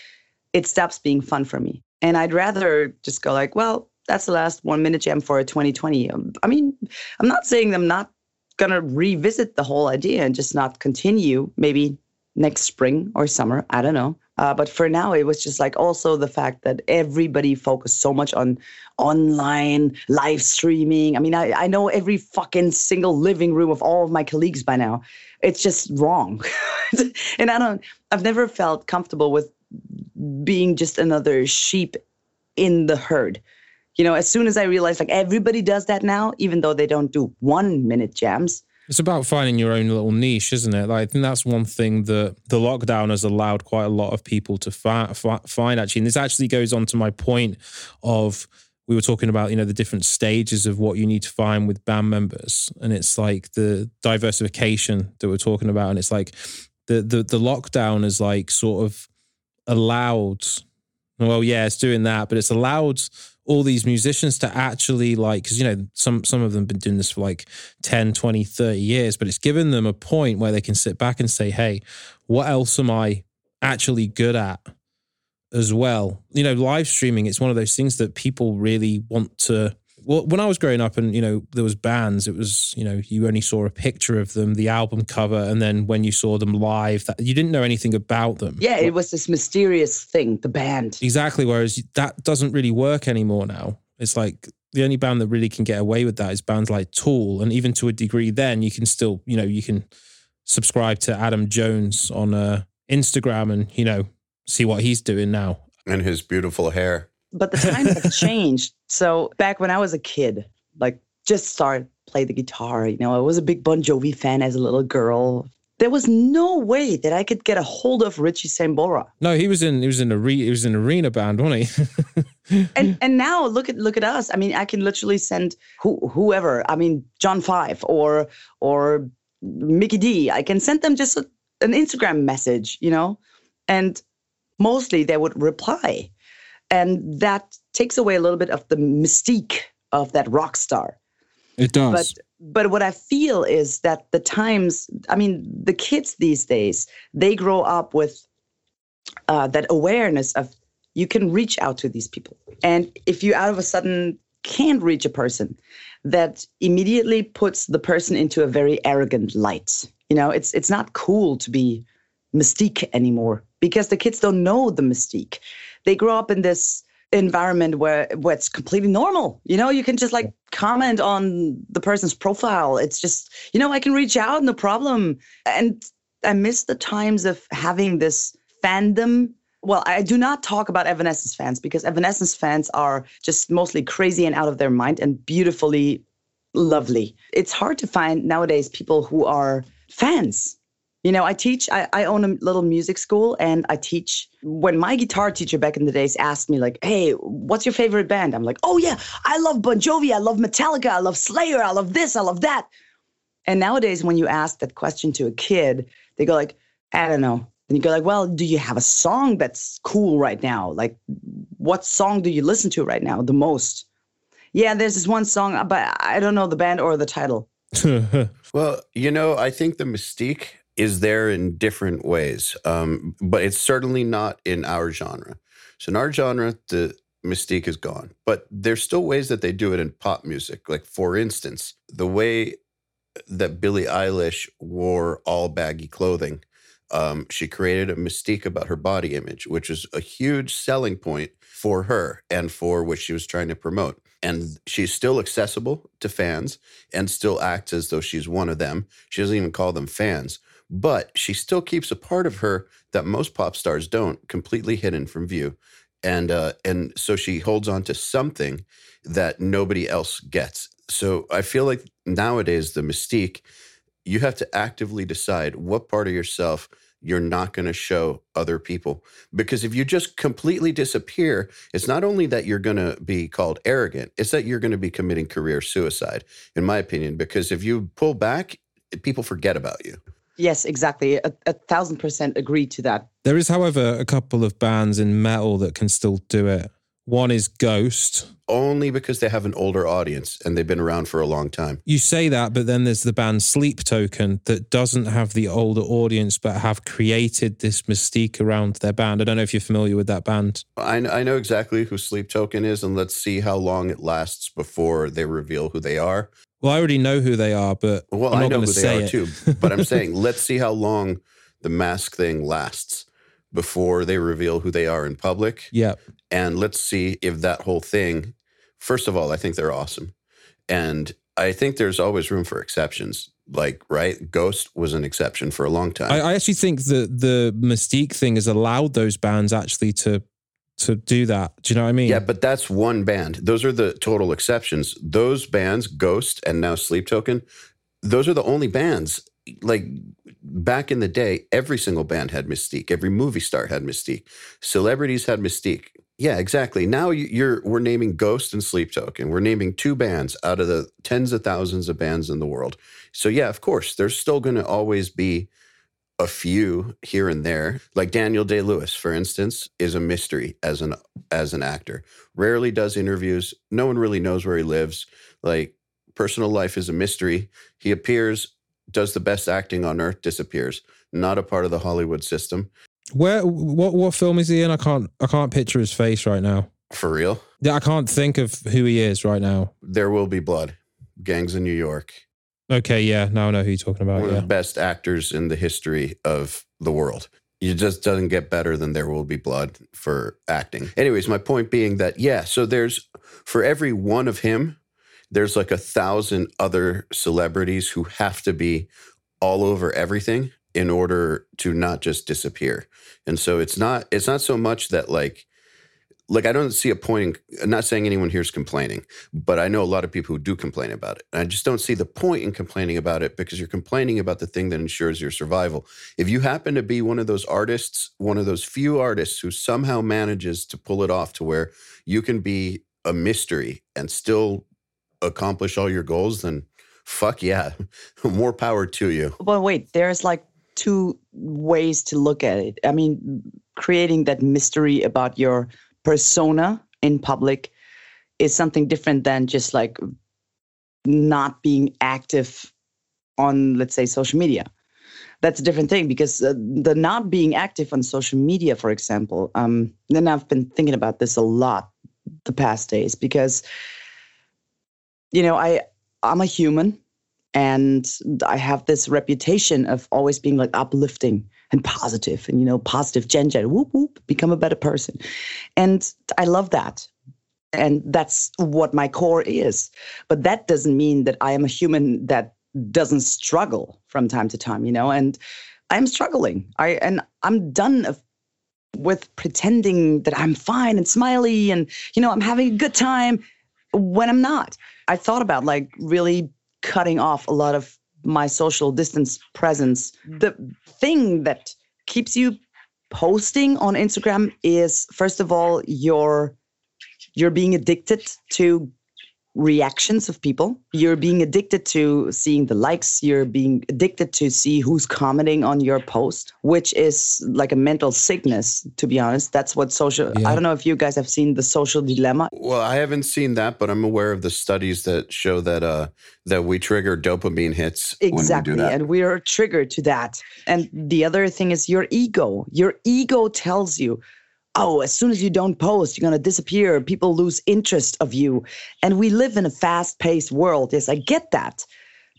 it stops being fun for me. And I'd rather just go like, well, that's the last one minute jam for 2020. Um, I mean, I'm not saying I'm not going to revisit the whole idea and just not continue maybe next spring or summer. I don't know. Uh, but for now, it was just like also the fact that everybody focused so much on online live streaming. I mean, I, I know every fucking single living room of all of my colleagues by now. It's just wrong. and I don't, I've never felt comfortable with being just another sheep in the herd. You know, as soon as I realized like everybody does that now, even though they don't do one minute jams. It's about finding your own little niche, isn't it? Like, I think that's one thing that the lockdown has allowed quite a lot of people to fi- fi- find, actually. And this actually goes on to my point of we were talking about, you know, the different stages of what you need to find with band members. And it's like the diversification that we're talking about. And it's like the, the, the lockdown is like sort of allowed well yeah it's doing that but it's allowed all these musicians to actually like because you know some some of them have been doing this for like 10 20 30 years but it's given them a point where they can sit back and say hey what else am i actually good at as well? You know live streaming it's one of those things that people really want to Well, when I was growing up and, you know, there was bands, it was, you know, you only saw a picture of them, the album cover, and then when you saw them live, that you didn't know anything about them. Yeah, it was this mysterious thing, the band. Exactly. Whereas that doesn't really work anymore now. It's like the only band that really can get away with that is bands like Tool. And even to a degree, then you can still, you know, you can subscribe to Adam Jones on uh, Instagram and, you know, see what he's doing now. And his beautiful hair. But the times have changed. So back when I was a kid, like just started play the guitar, you know, I was a big Bon Jovi fan as a little girl. There was no way that I could get a hold of Richie Sambora. No, he was in he was in a re, he was in an arena band, wasn't he? and and now look at look at us. I mean, I can literally send who, whoever. I mean, John Five or or Mickey D. I can send them just a, an Instagram message, you know, and mostly they would reply. And that takes away a little bit of the mystique of that rock star. It does. But but what I feel is that the times, I mean, the kids these days, they grow up with uh, that awareness of you can reach out to these people. And if you out of a sudden can't reach a person, that immediately puts the person into a very arrogant light. You know, it's it's not cool to be mystique anymore because the kids don't know the mystique. They grow up in this environment where where it's completely normal. You know, you can just like comment on the person's profile. It's just, you know, I can reach out, no problem. And I miss the times of having this fandom. Well, I do not talk about Evanescence fans because Evanescence fans are just mostly crazy and out of their mind and beautifully lovely. It's hard to find nowadays people who are fans you know, I teach, I, I own a little music school and I teach. When my guitar teacher back in the days asked me, like, hey, what's your favorite band? I'm like, oh, yeah, I love Bon Jovi. I love Metallica. I love Slayer. I love this. I love that. And nowadays, when you ask that question to a kid, they go, like, I don't know. And you go, like, well, do you have a song that's cool right now? Like, what song do you listen to right now the most? Yeah, there's this one song, but I don't know the band or the title. well, you know, I think the mystique is there in different ways, um, but it's certainly not in our genre. So in our genre, the mystique is gone, but there's still ways that they do it in pop music. Like for instance, the way that Billie Eilish wore all baggy clothing, um, she created a mystique about her body image, which is a huge selling point for her and for what she was trying to promote. And she's still accessible to fans and still acts as though she's one of them. She doesn't even call them fans but she still keeps a part of her that most pop stars don't completely hidden from view. And uh, and so she holds on to something that nobody else gets. So i feel like nowadays the mystique you have to actively decide what part of yourself you're not going to show other people. Because if you just completely disappear it's not only that you're going to be called arrogant it's that you're going to be committing career suicide in my opinion. Because if you pull back people forget about you Yes, exactly. A, a, thousand percent agree to that. There is, however, a couple of bands in metal that can still do it. One is Ghost. Only because they have an older audience and they've been around for a long time. You say that, but then there's the band Sleep Token that doesn't have the older audience, but have created this mystique around their band. I don't know if you're familiar with that band. I, I know exactly who Sleep Token is, and let's see how long it lasts before they reveal who they are. Well, I already know who they are, but well, i know who they are it. too. But I'm saying, let's see how long the mask thing lasts before they reveal who they are in public. Yeah, and let's see if that whole thing. First of all, I think they're awesome, and I think there's always room for exceptions. Like, right, Ghost was an exception for a long time. I, I actually think that the Mystique thing has allowed those bands actually to to do that. Do you know what I mean? Yeah, but that's one band. Those are the total exceptions. Those bands, Ghost and now Sleep Token, those are the only bands. Like back in the day, every single band had mystique. Every movie star had mystique. Celebrities had mystique. Yeah, exactly. Now you're we're naming Ghost and Sleep Token. We're naming two bands out of the tens of thousands of bands in the world. So yeah, of course, there's still going to always be a few here and there. Like Daniel Day Lewis, for instance, is a mystery as an as an actor. Rarely does interviews. No one really knows where he lives. Like personal life is a mystery. He appears, does the best acting on earth, disappears. Not a part of the Hollywood system. Where what what film is he in? I can't I can't picture his face right now. For real? Yeah, I can't think of who he is right now. There Will Be Blood, Gangs in New York. Okay, yeah, now I know who you're talking about. One of Yeah. the best actors in the history of the world. It just doesn't get better than There Will Be Blood for acting. Anyways, my point being that, yeah, so there's for every one of him, there's like a thousand other celebrities who have to be all over everything in order to not just disappear. And so it's not it's not so much that like like I don't see a point in I'm not saying anyone here is complaining, but I know a lot of people who do complain about it. And I just don't see the point in complaining about it because you're complaining about the thing that ensures your survival. If you happen to be one of those artists, one of those few artists who somehow manages to pull it off to where you can be a mystery and still accomplish all your goals, then fuck yeah, more power to you. But wait, there's like two ways to look at it. I mean, creating that mystery about your persona in public is something different than just like not being active on, let's say, social media. That's a different thing because uh, the not being active on social media, for example, um, then I've been thinking about this a lot the past days because, you know, I I'm a human and I have this reputation of always being like uplifting and positive and you know positive Jen Jen whoop whoop become a better person. And I love that. And that's what my core is. But that doesn't mean that I am a human that doesn't struggle from time to time you know? And I'm struggling. I and I'm done of with pretending that I'm fine and smiley and you know I'm having a good time when I'm not. I thought about like really cutting off a lot of my social distance presence. Mm. The thing that keeps you posting on Instagram is first of all you're you're being addicted to reactions of people. You're being addicted to seeing the likes. You're being addicted to see who's commenting on your post, which is like a mental sickness, to be honest. That's what social, Yeah. I don't know if you guys have seen the social dilemma. Well, I haven't seen that, but I'm aware of the studies that show that uh that we trigger dopamine hits Exactly. when we do that. And we are triggered to that. And the other thing is your ego. Your ego tells you, oh, as soon as you don't post, you're going to disappear. People lose interest of you. And we live in a fast paced world. Yes, I get that.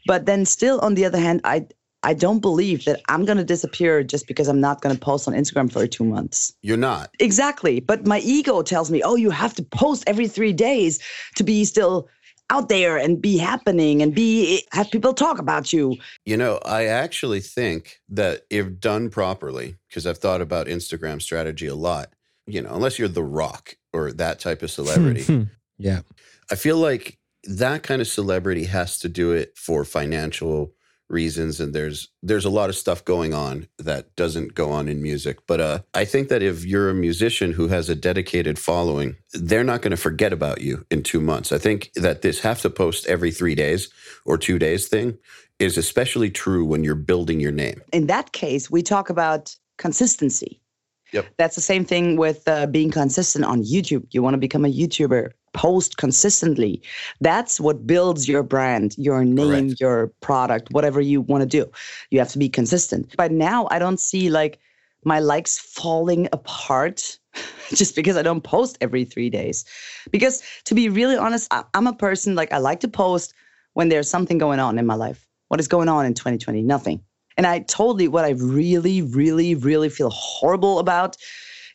But then still, on the other hand, I, I don't believe that I'm going to disappear just because I'm not going to post on Instagram for two months. You're not. Exactly. But my ego tells me, oh, you have to post every three days to be still out there and be happening and be have people talk about you. You know, I actually think that if done properly, because I've thought about Instagram strategy a lot, you know, unless you're The Rock or that type of celebrity, yeah. I feel like that kind of celebrity has to do it for financial reasons and there's there's a lot of stuff going on that doesn't go on in music but uh I think that if you're a musician who has a dedicated following they're not going to forget about you in 2 months I think that this have to post every 3 days or 2 days thing is especially true when you're building your name in that case, we talk about consistency. Yep. That's the same thing with uh, being consistent on YouTube. You want to become a YouTuber, post consistently. That's what builds your brand, your name, Correct. your product, whatever you want to do. You have to be consistent. But now I don't see like my likes falling apart just because I don't post every three days. Because to be really honest, I, I'm a person like I like to post when there's something going on in my life. What is going on in 2020? Nothing. And I totally, what I really, really, really feel horrible about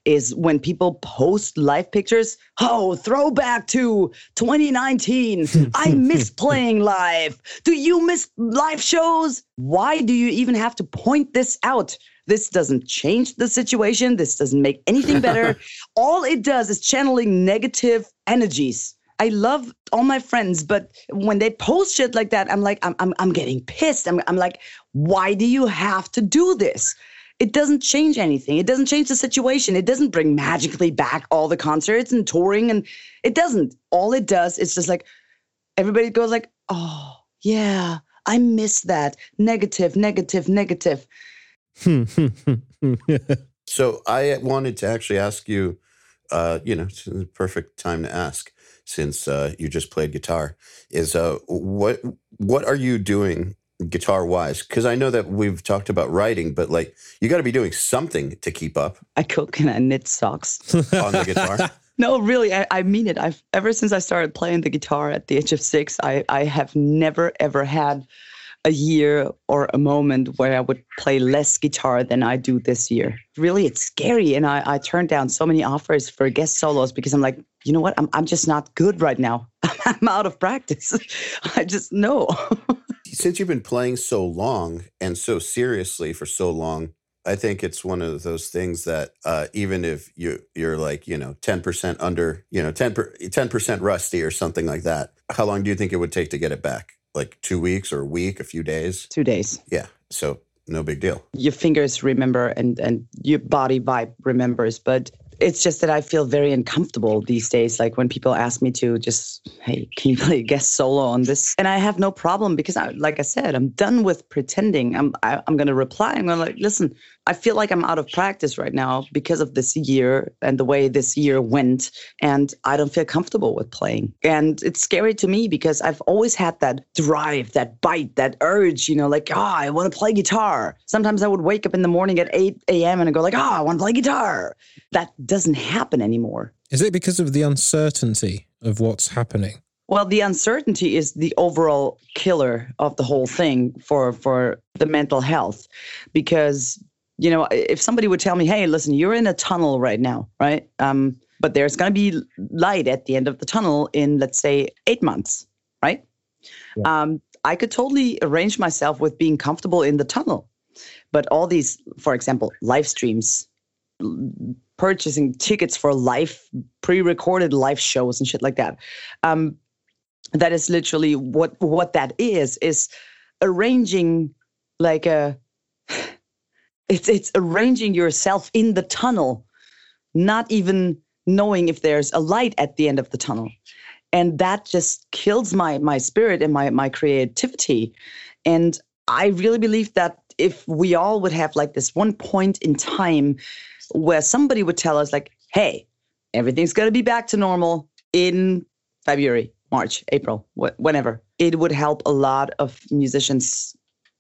is when people post live pictures. Oh, throwback to 2019. I miss playing live. Do you miss live shows? Why do you even have to point this out? This doesn't change the situation. This doesn't make anything better. all it does is channeling negative energies. I love all my friends, but when they post shit like that, I'm like, I'm, I'm, I'm getting pissed. I'm, I'm like, why do you have to do this? It doesn't change anything. It doesn't change the situation. It doesn't bring magically back all the concerts and touring, and it doesn't. All it does is just like everybody goes like, oh yeah, I miss that. Negative, negative, negative. So I wanted to actually ask you, uh, you know, it's the perfect time to ask since uh, you just played guitar. Is uh, what what are you doing guitar wise? Because I know that we've talked about writing, but like you got to be doing something to keep up I cook and I knit socks. on the guitar. No, really, I, I mean it. I've ever since I started playing the guitar at the age of six, I, I have never ever had a year or a moment where I would play less guitar than I do this year. Really, it's scary. And I, I turned down so many offers for guest solos because I'm like, you know what? I'm, I'm just not good right now. I'm out of practice. I just know. Since you've been playing so long and so seriously for so long, I think it's one of those things that uh, even if you you're like you know ten percent under you know 10 percent rusty or something like that, how long do you think it would take to get it back? Like two weeks or a week, a few days? Two days. Yeah, so no big deal. Your fingers remember and and your body vibe remembers, but it's just that I feel very uncomfortable these days. Like when people ask me to just, hey, can you play a guest solo on this? And I have no problem because, I, like I said, I'm done with pretending. I'm I, am i am going to reply. I'm going to like, listen. I feel like I'm out of practice right now because of this year and the way this year went, and I don't feel comfortable with playing. And it's scary to me because I've always had that drive, that bite, that urge. You know, like, ah, oh, I want to play guitar. Sometimes I would wake up in the morning at 8 a.m. and I go like, ah, oh, I want to play guitar. That doesn't happen anymore. Is it because of the uncertainty of what's happening? Well, the uncertainty is the overall killer of the whole thing for for the mental health, because you know if somebody would tell me, "Hey, listen, you're in a tunnel right now, right? Um, but there's going to be light at the end of the tunnel in, let's say, eight months, right? Yeah. Um, I could totally arrange myself with being comfortable in the tunnel, but all these, for example, live streams, purchasing tickets for live pre-recorded live shows and shit like that um, that is literally what what that is is arranging like a it's it's arranging yourself in the tunnel not even knowing if there's a light at the end of the tunnel and that just kills my my spirit and my my creativity and i really believe that if we all would have like this one point in time where somebody would tell us like, "Hey, everything's going to be back to normal in February, March, April, wh- whenever." It would help a lot of musicians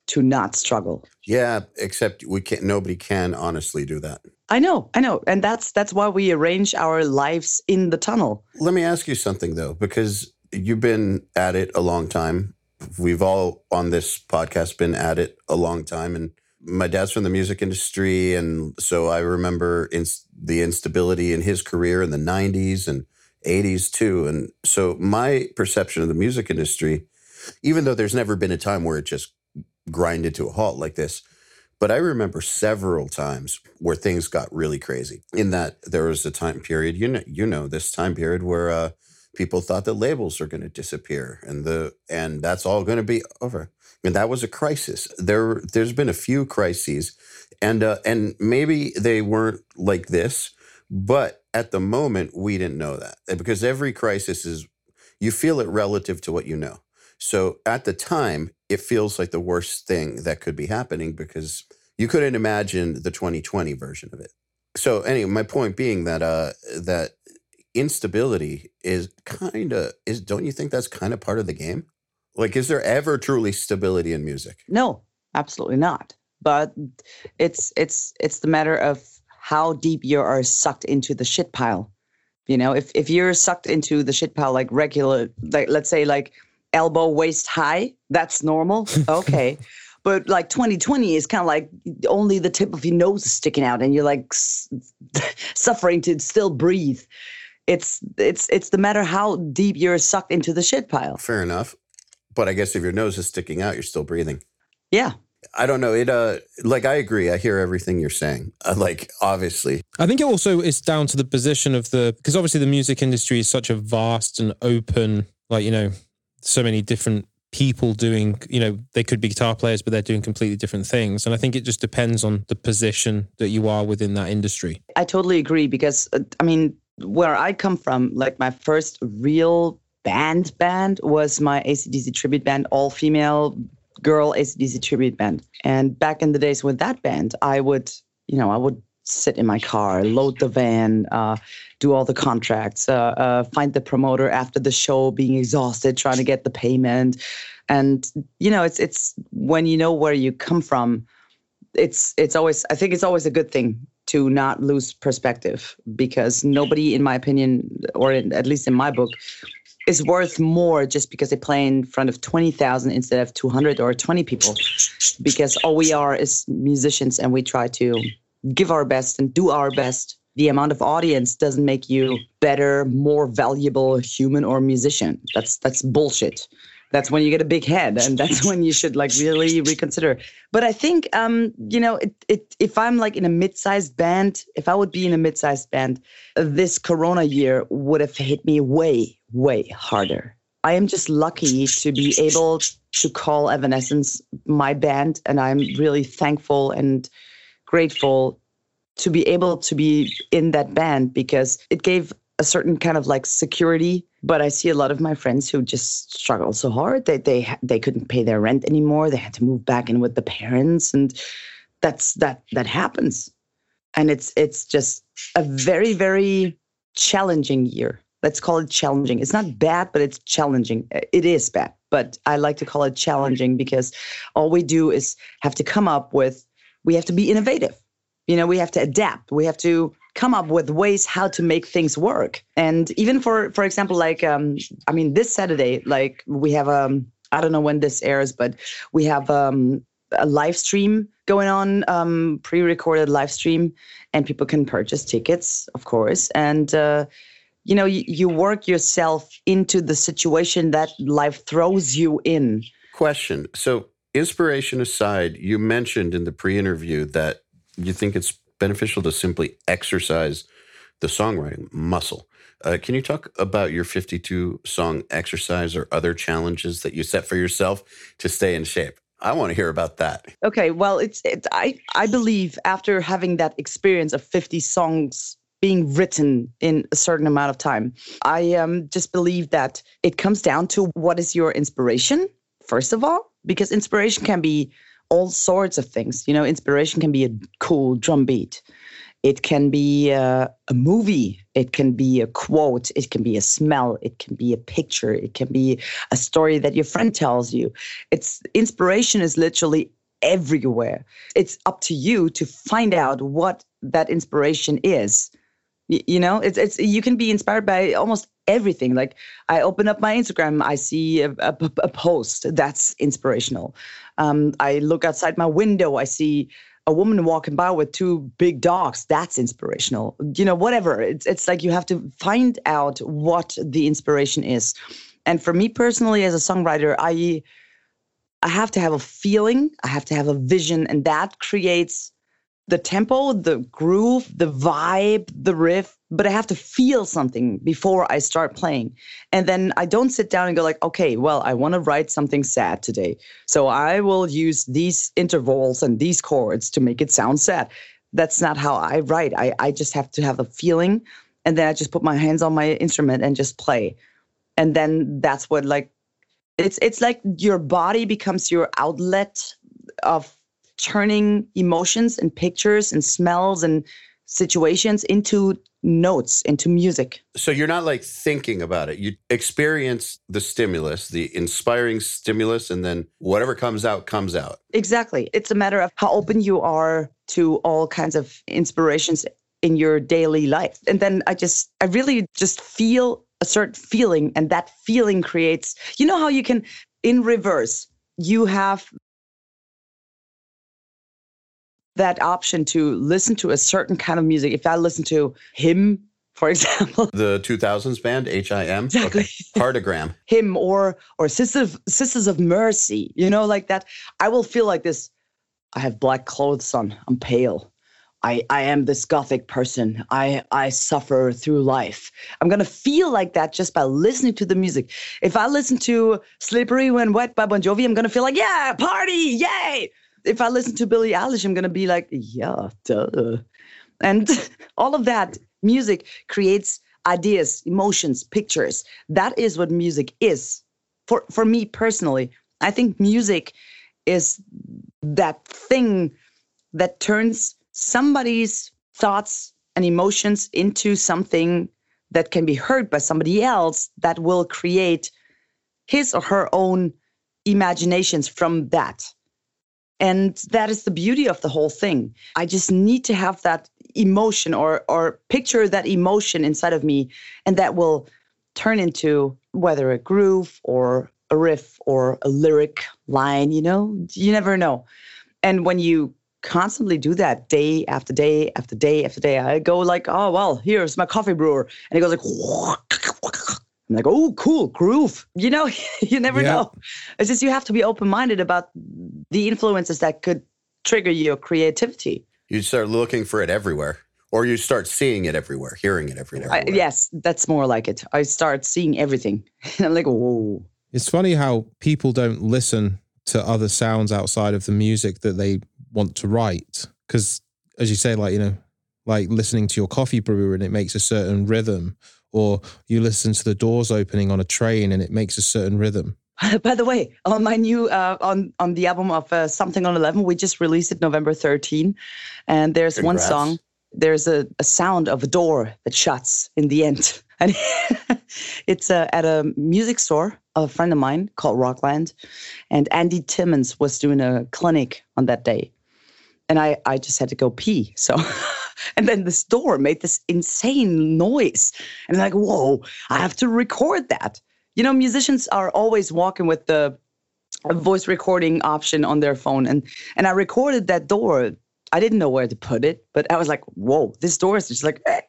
to not struggle. Yeah, except we can't. Nobody can honestly do that. I know, I know, and that's that's why we arrange our lives in the tunnel. Let me ask you something though, because you've been at it a long time. We've all on this podcast been at it a long time, and my dad's from the music industry, and so I remember in, the instability in his career in the '90s and '80s too. And so my perception of the music industry, even though there's never been a time where it just grinded to a halt like this, but I remember several times where things got really crazy. In that there was a time period, you know, you know, this time period where uh, people thought that labels are going to disappear, and the and that's all going to be over and that was a crisis. There, there's been a few crises, and uh, and maybe they weren't like this, but at the moment we didn't know that because every crisis is you feel it relative to what you know. So at the time, it feels like the worst thing that could be happening because you couldn't imagine the 2020 version of it. So anyway, my point being that uh, that instability is kind of is don't you think that's kind of part of the game? Like, is there ever truly stability in music? No, absolutely not. But it's it's it's the matter of how deep you are sucked into the shit pile. You know, if if you're sucked into the shit pile like regular, like let's say like elbow waist high, that's normal. Okay. but like 2020 is kind of like only the tip of your nose is sticking out and you're like s- suffering to still breathe it's it's it's the matter how deep you're sucked into the shit pile fair enough but I guess if your nose is sticking out, you're still breathing. Yeah. I don't know. It uh like I agree. I hear everything you're saying. Uh, like obviously. I think it also is down to the position of the because obviously the music industry is such a vast and open like you know so many different people doing you know they could be guitar players but they're doing completely different things and I think it just depends on the position that you are within that industry. I totally agree because uh, I mean where I come from like my first real band band was my ACDC tribute band, all female girl ACDC tribute band. And back in the days with that band, I would, you know, I would sit in my car, load the van, uh, do all the contracts, uh, uh, find the promoter after the show, being exhausted, trying to get the payment. And you know, it's it's when you know where you come from, it's it's always I think it's always a good thing to not lose perspective because nobody, in my opinion, or in, at least in my book, is worth more just because they play in front of 20,000 instead of 200 or 20 people. Because all we are is musicians and we try to give our best and do our best. The amount of audience doesn't make you better, more valuable human or musician. That's that's bullshit that's when you get a big head and that's when you should like really reconsider but i think um you know it, it if i'm like in a mid-sized band if i would be in a mid-sized band this corona year would have hit me way way harder i am just lucky to be able to call evanescence my band and i'm really thankful and grateful to be able to be in that band because it gave a certain kind of like security but I see a lot of my friends who just struggle so hard that they they couldn't pay their rent anymore. They had to move back in with the parents, and that's that that happens. And it's it's just a very very challenging year. Let's call it challenging. It's not bad, but it's challenging. It is bad, but I like to call it challenging because all we do is have to come up with. We have to be innovative. You know, we have to adapt. We have to come up with ways how to make things work. And even for for example, like um, I mean, this Saturday, like we have um, I don't know when this airs, but we have um a live stream going on, um, pre-recorded live stream, and people can purchase tickets, of course, and. Uh, you know, you, you work yourself into the situation that life throws you in. Question. So, inspiration aside, you mentioned in the pre interview that you think it's beneficial to simply exercise the songwriting muscle. Uh, can you talk about your 52 song exercise or other challenges that you set for yourself to stay in shape? I want to hear about that. Okay, well, it's it, I I believe after having that experience of 50 songs being written in a certain amount of time, I um, just believe that it comes down to what is your inspiration first of all, because inspiration can be all sorts of things. You know, inspiration can be a cool drum beat. It can be a, a, movie. It can be a quote. It can be a smell. It can be a picture. It can be a story that your friend tells you. It's inspiration is literally everywhere. It's up to you to find out what that inspiration is. You, you know, it's it's you can be inspired by almost everything. Like I open up my Instagram, I see a, a, a post that's inspirational. Um, I look outside my window, I see a woman walking by with two big dogs. That's inspirational. You know, whatever. It's it's like you have to find out what the inspiration is. And for me personally, as a songwriter, I I have to have a feeling, I have to have a vision, and that creates the tempo, the groove, the vibe, the riff, but I have to feel something before I start playing. And then I don't sit down and go like, okay, well, I want to write something sad today. So I will use these intervals and these chords to make it sound sad. That's not how I write. I, I just have to have a feeling and then I just put my hands on my instrument and just play. And then that's what like it's it's like your body becomes your outlet of turning emotions and pictures and smells and situations into notes, into music. So you're not like thinking about it. You experience the stimulus, the inspiring stimulus, and then whatever comes out, comes out. Exactly. It's a matter of how open you are to all kinds of inspirations in your daily life. And then I just, I really just feel a certain feeling, and that feeling creates, you know, how you can, in reverse, you have that option to listen to a certain kind of music. If I listen to him, for example, the 2000s band HIM, exactly, okay. Heartagram, him or or Sisters of, Sisters of Mercy, you know, like that. I will feel like this. I have black clothes on. I'm pale. I, I am this gothic person. I, I suffer through life. I'm going to feel like that just by listening to the music. If I listen to Slippery When Wet by Bon Jovi, I'm going to feel like, yeah, party, yay if I listen to Billie Eilish, I'm gonna be like, yeah, duh. And all of that music creates ideas, emotions, pictures. That is what music is. For for me personally, I think music is that thing that turns somebody's thoughts and emotions into something that can be heard by somebody else that will create his or her own imaginations from that. And that is the beauty of the whole thing. I just need to have that emotion or or picture that emotion inside of me and that will turn into whether a groove or a riff or a lyric line you know? You never know. And when you constantly do that day after day after day after day i go like oh well here's my coffee brewer. And it goes like I'm like, oh, cool, groove. You know, you never Yeah. know. It's just you have to be open minded about the influences that could trigger your creativity. You start looking for it everywhere, or you start seeing it everywhere, hearing it everywhere. I, yes, that's more like it. I start seeing everything. And I'm like, whoa. It's funny how people don't listen to other sounds outside of the music that they want to write. Because, as you say, like, you know, like listening to your coffee brewer and it makes a certain rhythm, or you listen to the doors opening on a train and it makes a certain rhythm. By the way, on my new uh, on on the album of uh, Something on Eleven, we just released it November 13, and there's one song. There's a, a sound of a door that shuts in the end, and it's uh, at a music store of a friend of mine called Rockland, and Andy Timmons was doing a clinic on that day, and I I just had to go pee, so. And then this door made this insane noise. And like, whoa, I have to record that. You know musicians are always walking with the voice recording option on their phone. And and i recorded that door. I didn't know where to put it but i was like whoa this door is just like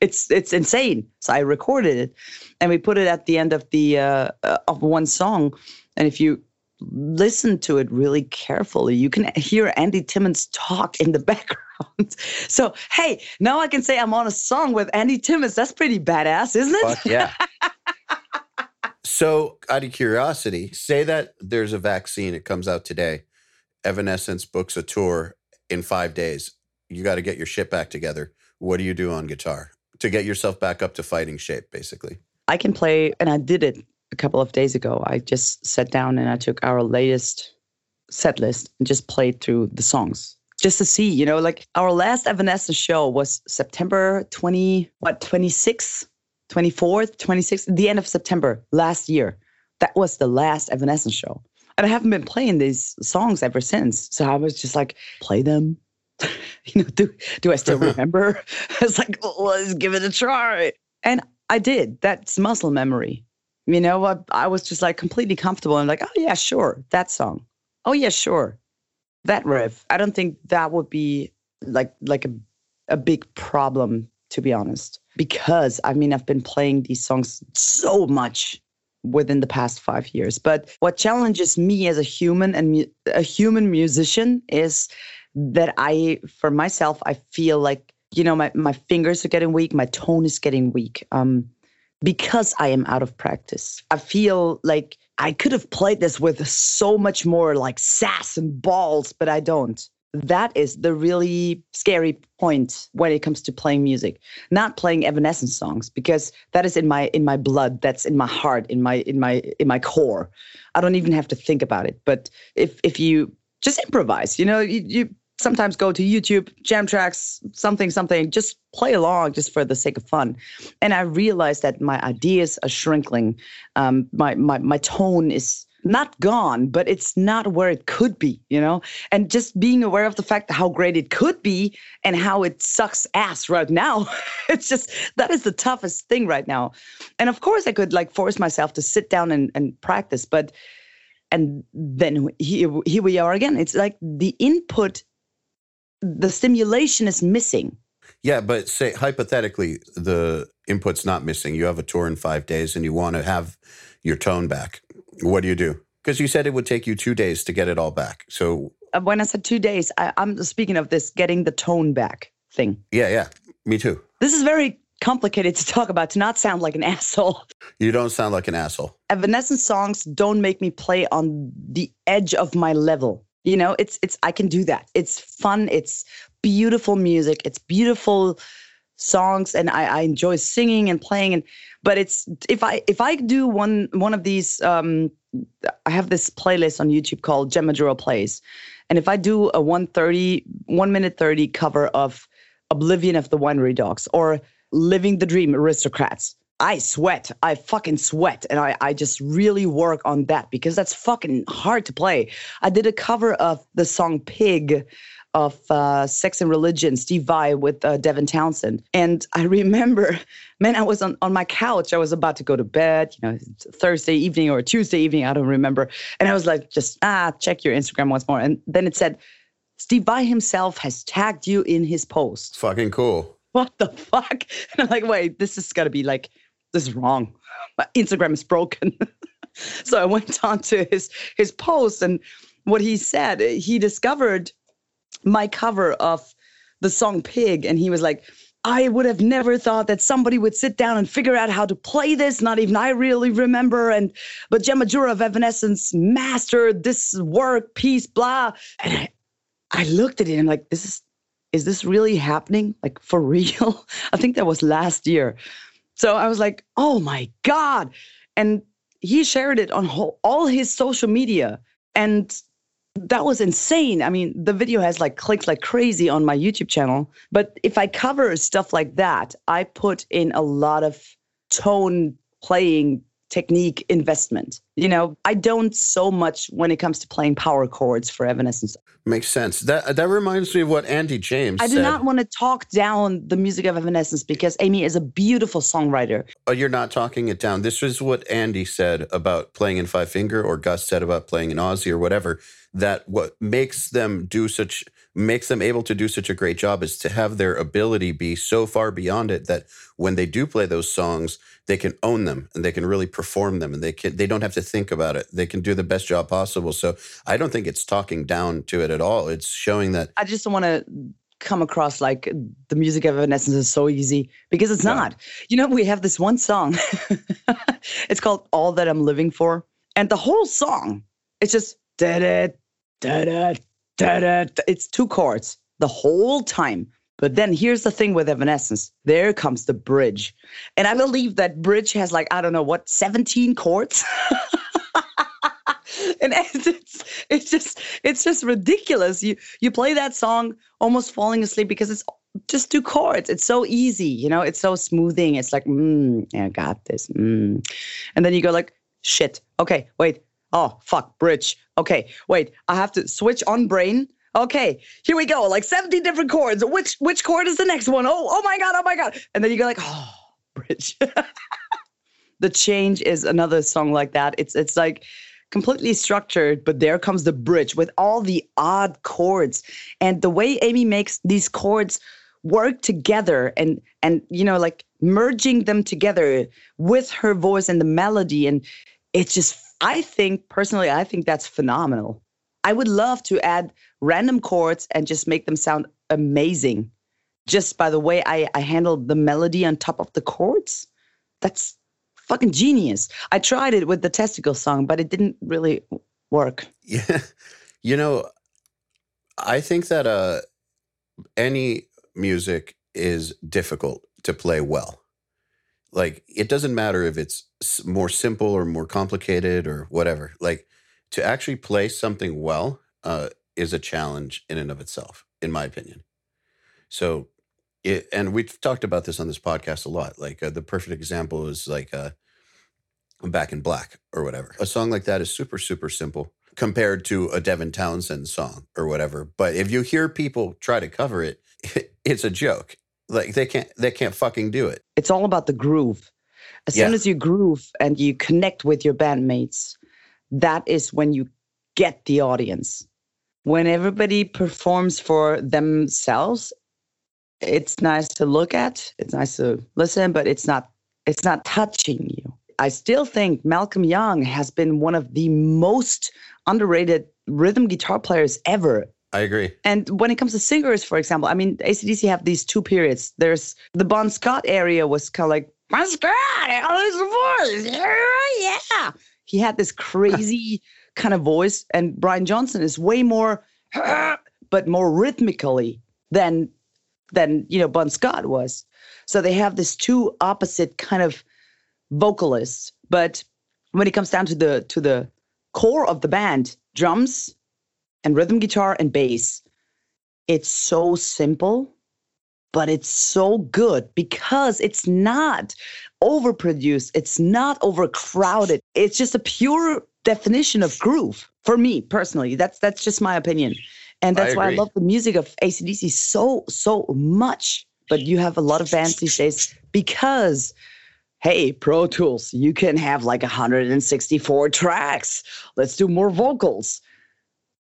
it's it's insane. So i recorded it and we put it at the end of the uh, uh, of one song. And if you listen to it really carefully you can hear andy timmons talk in the background so hey now i can say i'm on a song with andy timmons that's pretty badass isn't it Fuck yeah. so, out of curiosity, say that there's a vaccine, it comes out today. Evanescence books a tour in five days. You got to get your shit back together. What do you do on guitar to get yourself back up to fighting shape, basically? I can play, and I did it couple of days ago. I just sat down and I took our latest set list and just played through the songs just to see, you know, like our last Evanescence show was September 20, what, 26th, 24th, 26th, the end of September last year. That was the last Evanescence show. And I haven't been playing these songs ever since. So I was just like, play them. you know, do, do I still remember? I was like, "Oh, let's give it a try. And I did. That's muscle memory. You know, I, I was just like completely comfortable. I'm like, oh, yeah, sure. That song. Oh, yeah, sure. That riff. I don't think that would be like like a, a big problem, to be honest. Because I mean, I've been playing these songs so much within the past five years. But what challenges me as a human and mu- a human musician is that I, for myself, I feel like you know my my fingers are getting weak, my tone is getting weak. Um, because I am out of practice. I feel like I could have played this with so much more like sass and balls, but I don't. That is the really scary point when it comes to playing music. Not playing Evanescence songs because that is in my in my blood, that's in my heart, in my in my in my core. I don't even have to think about it. But if if you just improvise, you know, you, you sometimes go to YouTube, jam tracks, something, something, just play along just for the sake of fun. And I realized that my ideas are shrinking. Um, my, my, my tone is not gone, but it's not where it could be, you know? And just being aware of the fact how great it could be and how it sucks ass right now. it's just, that is the toughest thing right now. And of course, I could like force myself to sit down and, and practice, but and then here, here we are again. It's like the input the stimulation is missing. Yeah, but say hypothetically, the input's not missing. You have a tour in five days and you want to have your tone back. What do you do? Because you said it would take you two days to get it all back. So, Uh, When I said two days, I, I'm speaking of this getting the tone back thing. yeah, yeah, me too. This is very complicated to talk about to not sound like an asshole. You don't sound like an asshole. Evanescence songs don't make me play on the edge of my level. You know, it's it's I can do that. It's fun. It's beautiful music. It's beautiful songs, and I, I enjoy singing and playing. And but it's if I if I do one one of these, um, I have this playlist on YouTube called Jen Majura Plays, and if I do a 130 one minute thirty cover of Oblivion of the Winery Dogs or Living the Dream Aristocrats, I sweat. I fucking sweat. And I, I just really work on that because that's fucking hard to play. I did a cover of the song Pig of uh, Sex and Religion, Steve Vai with uh, Devin Townsend. And I remember, man, I was on, on my couch. I was about to go to bed, you know, Thursday evening or Tuesday evening. I don't remember. And I was like, just, ah, check your Instagram once more. And then it said, Steve Vai himself has tagged you in his post. Fucking cool. What the fuck? And I'm like, wait, this is got to be like, this is wrong. My Instagram is broken. so I went on to his his post and what he said, he discovered my cover of the song Pig and he was like, I would have never thought that somebody would sit down and figure out how to play this. Not even I really remember. And but Jen Majura of Evanescence mastered this work piece, blah. And I, I looked at it and I'm like, this is is this really happening? Like for real? I think that was last year. So I was like, oh my God. And he shared it on all his social media. And that was insane. I mean, the video has like clicked like crazy on my YouTube channel. But if I cover stuff like that, I put in a lot of tone playing technique investment. You know, I don't so much when it comes to playing power chords for Evanescence. Makes sense. That that reminds me of what Andy James I do said. not want to talk down the music of Evanescence because Amy is a beautiful songwriter. Oh, you're not talking it down. This is what Andy said about playing in Five Finger, or Gus said about playing in Ozzy, or whatever. That what makes them do such makes them able to do such a great job is to have their ability be so far beyond it that when they do play those songs, they can own them and they can really perform them, and they can they don't have to think about it. They can do the best job possible. So I don't think it's talking down to it at all. It's showing that I just want to come across like the music of Evanescence is so easy because it's Yeah. not. You know, we have this one song. it's called All That I'm Living For. And the whole song, it's just da da da da da da. It's two chords the whole time. But then here's the thing with Evanescence. There comes the bridge. And I believe that bridge has like, I don't know what, 17 chords. and it's, it's just it's just ridiculous. You you play that song almost falling asleep because it's just two chords. It's so easy, you know. It's so smoothing. It's like, mm, I got this. Mm. And then you go like, shit. Okay, wait. Oh fuck, bridge. Okay, wait. I have to switch on brain. Okay, here we go. Like 17 different chords. Which which chord is the next one? Oh oh my god. Oh my god. And then you go like, oh, bridge. the change is another song like that. It's it's like completely structured, but there comes the bridge with all the odd chords and the way Amy makes these chords work together and and you know like merging them together with her voice and the melody and it's just I think personally I think that's phenomenal. I would love to add random chords and just make them sound amazing just by the way I, I handled the melody on top of the chords. That's fucking genius. I tried it with the testicle song, but it didn't really work. Yeah. You know, I think that uh any music is difficult to play well. Like it doesn't matter if it's more simple or more complicated or whatever. Like to actually play something well uh is a challenge in and of itself in my opinion. So it and we've talked about this on this podcast a lot. Like uh, the perfect example is like uh Back in Black or whatever. A song like that is super super simple compared to a Devin Townsend song or whatever. But if you hear people try to cover it, it's a joke. Like they can't they can't fucking do it. It's all about the groove. As soon as you groove and you connect with your bandmates, that is when you get the audience. When everybody performs for themselves, it's nice to look at, it's nice to listen, but it's not it's not touching you. I still think Malcolm Young has been one of the most underrated rhythm guitar players ever. I agree. And when it comes to singers, for example, I mean, ACDC have these two periods. There's the Bon Scott area was kind of like, Bon Scott, oh, his voice. Yeah, yeah. He had this crazy kind of voice. And Brian Johnson is way more, but more rhythmically than, than, you know, Bon Scott was. So they have this two opposite kind of vocalists. But when it comes down to the, to the core of the band, drums, and rhythm guitar and bass. It's so simple, but it's so good because it's not overproduced, it's not overcrowded. It's just a pure definition of groove for me personally. That's that's just my opinion. And I that's why I love the music of ACDC so, so much. But you have a lot of bands these days because hey, Pro Tools, you can have like 164 tracks. Let's do more vocals.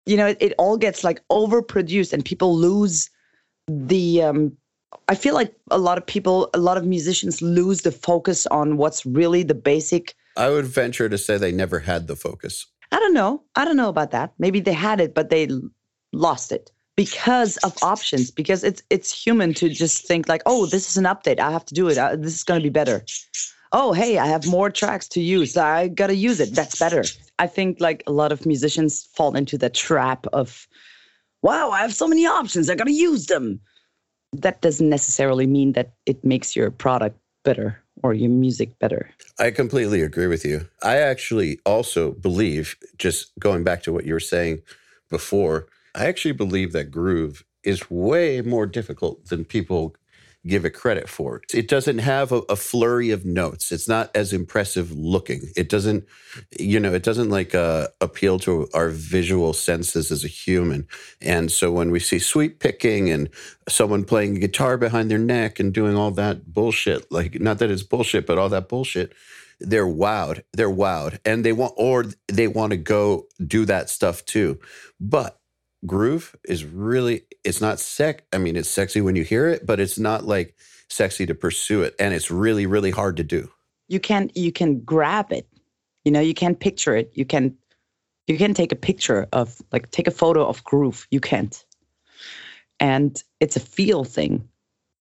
You know, it, it all gets like overproduced and people lose the um I feel like a lot of people, a lot of musicians lose the focus on what's really the basic. I would venture to say they never had the focus. I don't know. I don't know about that. Maybe they had it, but they lost it because of options. Because it's it's human to just think like, oh, this is an update. I have to do it. Uh, this is going to be better. Oh, hey, I have more tracks to use. I gotta use it. That's better. I think like a lot of musicians fall into the trap of, wow, I have so many options. I gotta use them. That doesn't necessarily mean that it makes your product better or your music better. I completely agree with you. I actually also believe, just going back to what you were saying before, I actually believe that groove is way more difficult than people give it credit for. It doesn't have a, a flurry of notes. It's not as impressive looking. It doesn't, you know, it doesn't like uh, appeal to our visual senses as a human. And so when we see sweep picking and someone playing guitar behind their neck and doing all that bullshit, like not that it's bullshit, but all that bullshit, they're wowed. They're wowed. And they want, or they want to go do that stuff too. But groove is really, it's not sec. I mean, it's sexy when you hear it, but it's not like sexy to pursue it. And it's really, really hard to do. you can you can grab it you know you can picture it you can you can take a picture of like take a photo of groove you can't and it's a feel thing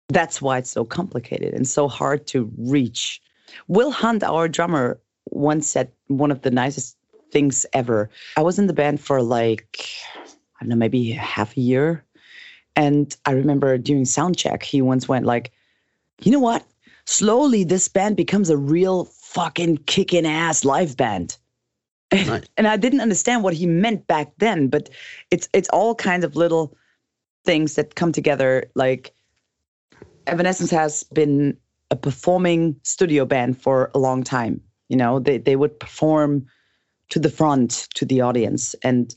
that's why it's so complicated and so hard to reach will hunt our drummer once said one of the nicest things ever i was in the band for like i don't know maybe half a year and i remember during sound check he once went like you know what slowly this band becomes a real fucking kicking ass live band. Nice. and I didn't understand what he meant back then, but it's it's all kinds of little things that come together. Like Evanescence has been a performing studio band for a long time. You know, they they would perform to the front to the audience, and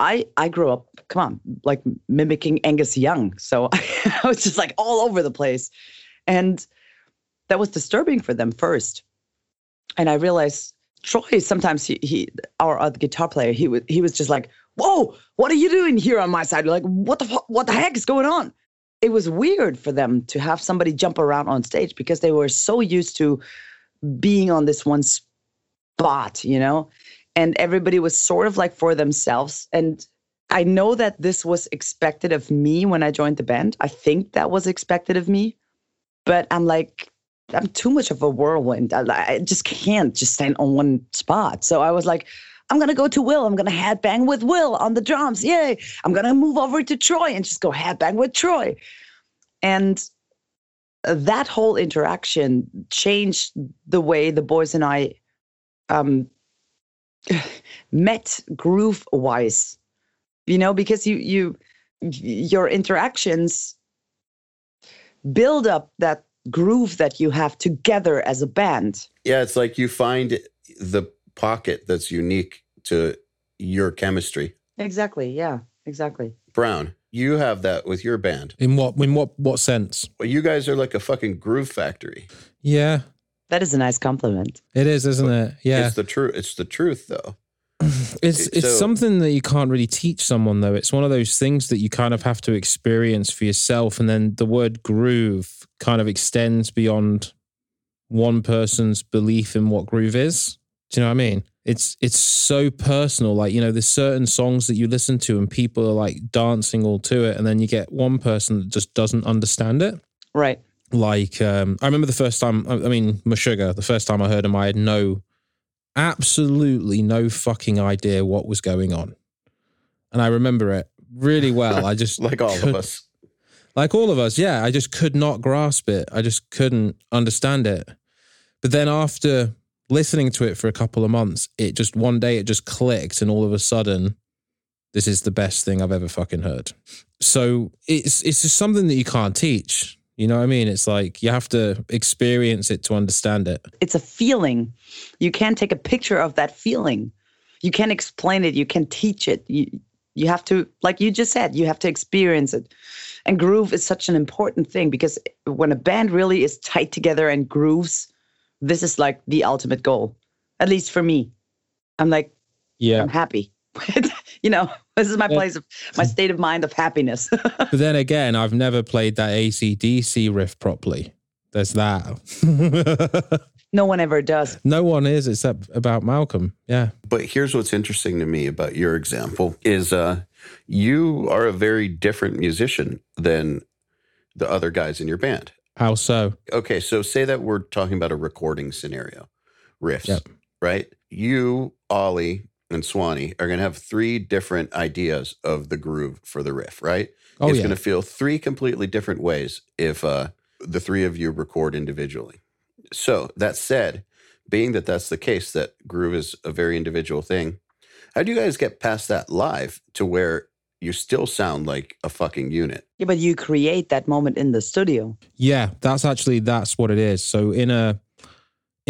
I I grew up, come on, like mimicking Angus Young. So I was just like all over the place, and that was disturbing for them first. And I realized Troy sometimes he, he our other guitar player he was he was just like, "Whoa, what are you doing here on my side?" Like, "What the what the heck is going on?" It was weird for them to have somebody jump around on stage because they were so used to being on this one spot, you know, and everybody was sort of like for themselves. And I know that this was expected of me when I joined the band. I think that was expected of me, but I'm like, I'm too much of a whirlwind. I, I just can't just stand on one spot. So I was like, I'm gonna go to Will. I'm gonna headbang with Will on the drums. Yay! I'm gonna move over to Troy and just go headbang with Troy. And that whole interaction changed the way the boys and I um, met groove wise. You know, because you you your interactions build up that groove that you have together as a band. Yeah, it's like you find the pocket that's unique to your chemistry. Exactly. Yeah. Exactly. Browne, you have that with your band. In what in what what sense? Well, you guys are like a fucking groove factory. Yeah, That is a nice compliment. it is, isn't it? Yeah. It's the truth. It's the truth, though. It's it's So- something that you can't really teach someone though. It's one of those things that you kind of have to experience for yourself, and then the word groove kind of extends beyond one person's belief in what groove is. Do you know what I mean? It's it's so personal. Like you know, there's certain songs that you listen to, and people are like dancing all to it, and then you get one person that just doesn't understand it. Right. Like um, I remember the first time. I I mean, Meshuggah. The first time I heard him, I had no absolutely no fucking idea what was going on. And I remember it really well. I just Like all could- of us. like all of us, yeah. I just could not grasp it. I just couldn't understand it. But then after listening to it for a couple of months, it just one day it just clicked, and all of a sudden, this is the best thing I've ever fucking heard. So it's it's just something that you can't teach. You know what I mean? It's like you have to experience it to understand it. It's a feeling. You can't take a picture of that feeling. You can't explain it. You can teach it. You you have to, like you just said, you have to experience it. And groove is such an important thing because when a band really is tight together and grooves, this is like the ultimate goal. At least for me. I'm like, Yeah. I'm happy. you know, this is my place of my state of mind of happiness. But then again, I've never played that ACDC riff properly. There's that. no one ever does. no one is except about Malcolm. Yeah. But here's what's interesting to me about your example is uh, you are a very different musician than the other guys in your band. How so? Okay, so say that we're talking about a recording scenario, riffs, Yep. right? You, Ollie, and Swanee are going to have three different ideas of the groove for the riff, right? Oh, it's yeah. going to feel three completely different ways if uh, the three of you record individually. So that said, being that that's the case, that groove is a very individual thing. How do you guys get past that live to where you still sound like a fucking unit? Yeah, but you create that moment in the studio. Yeah, that's actually that's what it is. So in a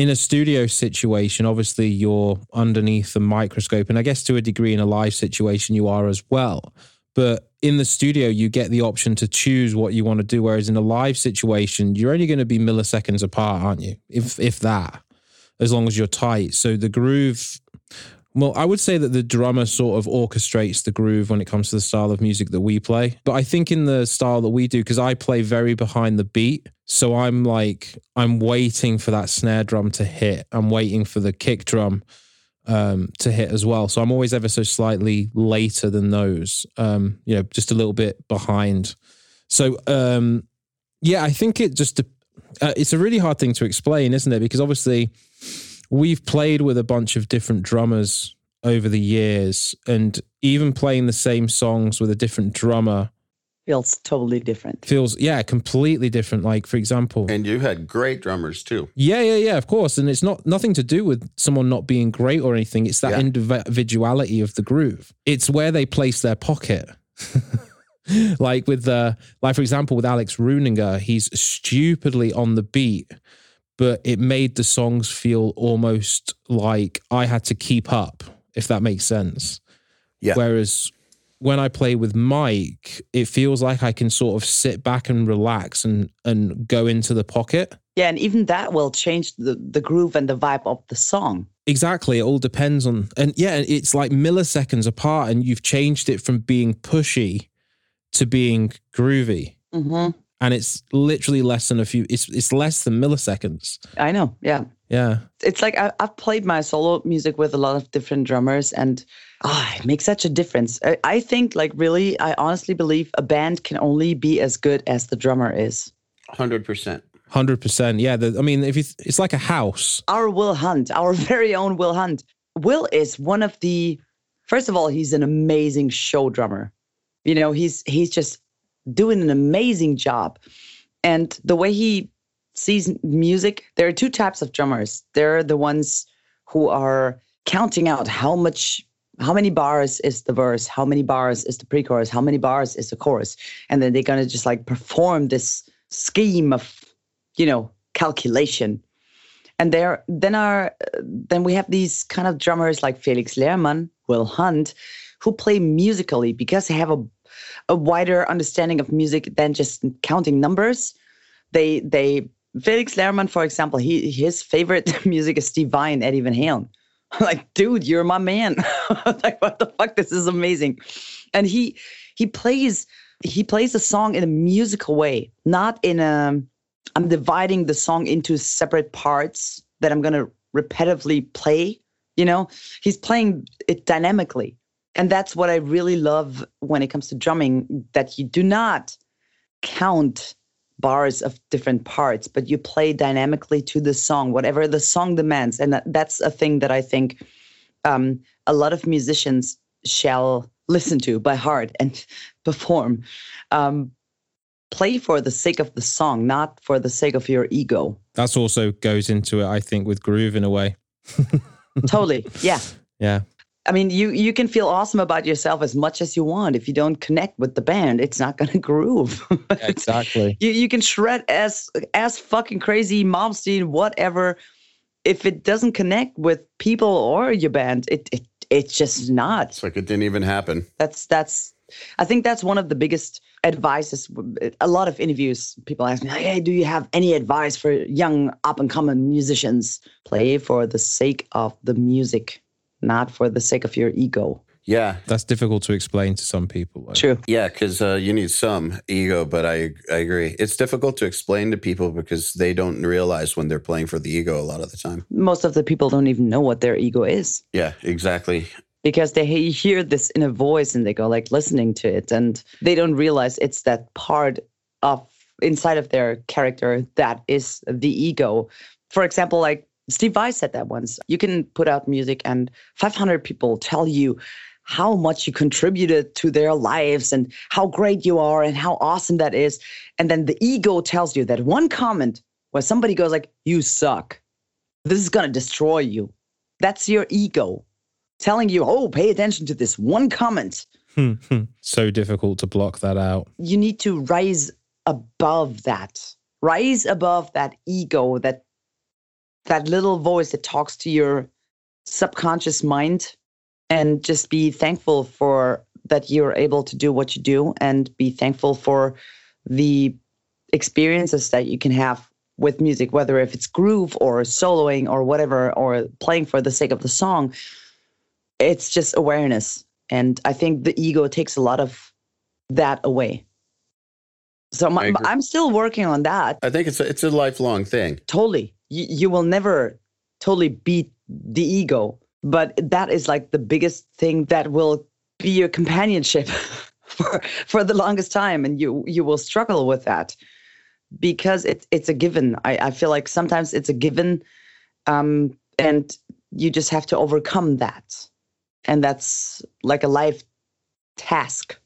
in a studio situation, obviously you're underneath the microscope, and I guess to a degree in a live situation you are as well. But in the studio, you get the option to choose what you want to do. Whereas in a live situation, you're only going to be milliseconds apart, aren't you? If if that, as long as you're tight. So the groove. Well, I would say that the drummer sort of orchestrates the groove when it comes to the style of music that we play. But I think in the style that we do, because I play very behind the beat. So I'm like, I'm waiting for that snare drum to hit. I'm waiting for the kick drum um, to hit as well. So I'm always ever so slightly later than those, um, you know, just a little bit behind. So, um, yeah, I think it just, uh, it's a really hard thing to explain, isn't it? Because obviously, we've played with a bunch of different drummers over the years and even playing the same songs with a different drummer Feels totally different. feels yeah completely different like for example And you had great drummers too. yeah yeah yeah of course and it's not nothing to do with someone not being great or anything it's that Yeah. individuality of the groove it's where they place their pocket like with the like for example with alex Rudinger he's stupidly on the beat but it made the songs feel almost like i had to keep up if that makes sense Yeah. whereas when I play with Mike, it feels like I can sort of sit back and relax and and go into the pocket. Yeah, and even that will change the, the groove and the vibe of the song. Exactly. It all depends on and yeah, it's like milliseconds apart and you've changed it from being pushy to being groovy. Mm-hmm. And it's literally less than a few it's it's less than milliseconds. I know. Yeah. Yeah. It's like I, I've played my solo music with a lot of different drummers, and ah, it makes such a difference. I, I think, like, really, I honestly believe a band can only be as good as the drummer is. 100%. Hundred percent. Yeah. The, I mean, if you, it's like a house. Our Will Hunt, our very own Will Hunt. Will is one of the. First of all, he's an amazing show drummer. You know, he's he's just doing an amazing job, and the way he sees music, there are two types of drummers. There are the ones who are counting out how much, how many bars is the verse, how many bars is the pre-chorus, how many bars is the chorus, and then they're gonna just like perform this scheme of, you know, calculation. And there, then are then we have these kind of drummers like Felix Lehrmann, Will Hunt, who play musically because they have a a wider understanding of music than just counting numbers. They they Felix Lehrmann, for example, he his favorite music is Steve Vai and Eddie Van Halen. Like, dude, you're my man. like, what the fuck? This is amazing. And he he plays he plays the song in a musical way, not in a I'm dividing the song into separate parts that I'm gonna repetitively play. You know, he's playing it dynamically. And that's what I really love when it comes to drumming, that you do not count bars of different parts, but you play dynamically to the song, whatever the song demands. And that, that's a thing that I think um, a lot of musicians shall listen to by heart and perform. Um, play for the sake of the song, not for the sake of your ego. That's also goes into it, I think, with groove in a way. totally. Yeah. Yeah. I mean, you you can feel awesome about yourself as much as you want. If you don't connect with the band, it's not gonna groove. exactly. you you can shred as as fucking crazy, Malmsteen, whatever. If it doesn't connect with people or your band, it it it's just not. It's like it didn't even happen. That's that's. I think that's one of the biggest advices. A lot of interviews, people ask me, "Hey, do you have any advice for young up and coming musicians? Play for the sake of the music, not for the sake of your ego." Yeah, That's difficult to explain to some people. though. True. yeah, because uh, you need some ego, but I I agree. It's difficult to explain to people because they don't realize when they're playing for the ego a lot of the time. Most of the people don't even know what their ego is. Yeah, exactly. because they hear this inner voice and they go like listening to it and they don't realize it's that part of inside of their character that is the ego for example like steve vai said that once you can put out music and 500 people tell you how much you contributed to their lives and how great you are and how awesome that is and then the ego tells you that one comment where somebody goes like you suck this is going to destroy you that's your ego telling you, oh, pay attention to this one comment. Hmm, hmm. so difficult to block that out. You need to rise above that. Rise above that ego, that that little voice that talks to your subconscious mind and just be thankful for that you're able to do what you do and be thankful for the experiences that you can have with music, whether if it's groove or soloing or whatever, or playing for the sake of the song. It's just awareness. And I think the ego takes a lot of that away. So my. I'm still working on that. I think it's a, it's a lifelong thing. Totally. You, you will never totally beat the ego, but that is like the biggest thing that will be your companionship for for the longest time and you you will struggle with that because it's it's a given. I, I feel like sometimes it's a given um and you just have to overcome that. And that's like a life task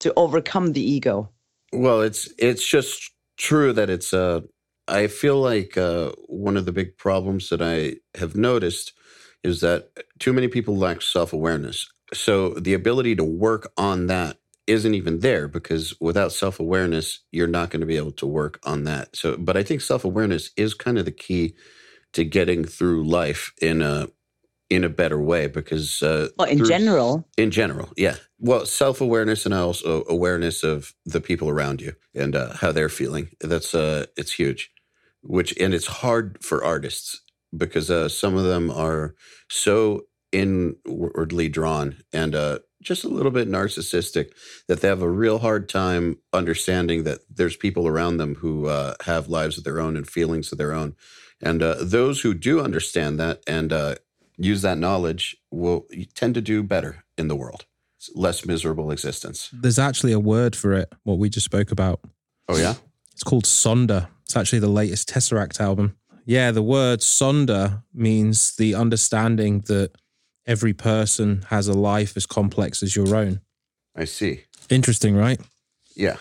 to overcome the ego. Well, it's it's just true that it's uh I feel like uh one of the big problems that I have noticed is that too many people lack self-awareness. So the ability to work on that isn't even there because without self-awareness you're not going to be able to work on that. So but I think self-awareness is kind of the key to getting through life in a in a better way because uh Well, in through- general, in general, yeah. Well, self awareness and also awareness of the people around you and uh, how they're feeling. That's uh, it's huge. Which and it's hard for artists because uh, some of them are so inwardly drawn and uh, just a little bit narcissistic that they have a real hard time understanding that there's people around them who uh, have lives of their own and feelings of their own. And uh, those who do understand that and uh, use that knowledge will tend to do better in the world. It's less miserable existence. There's actually a word for it, what we just spoke about. Oh yeah, It's called Sonder. It's actually the latest Tesseract album. Yeah, the word Sonder means the understanding that every person has a life as complex as your own. I see. Interesting, right? Yeah.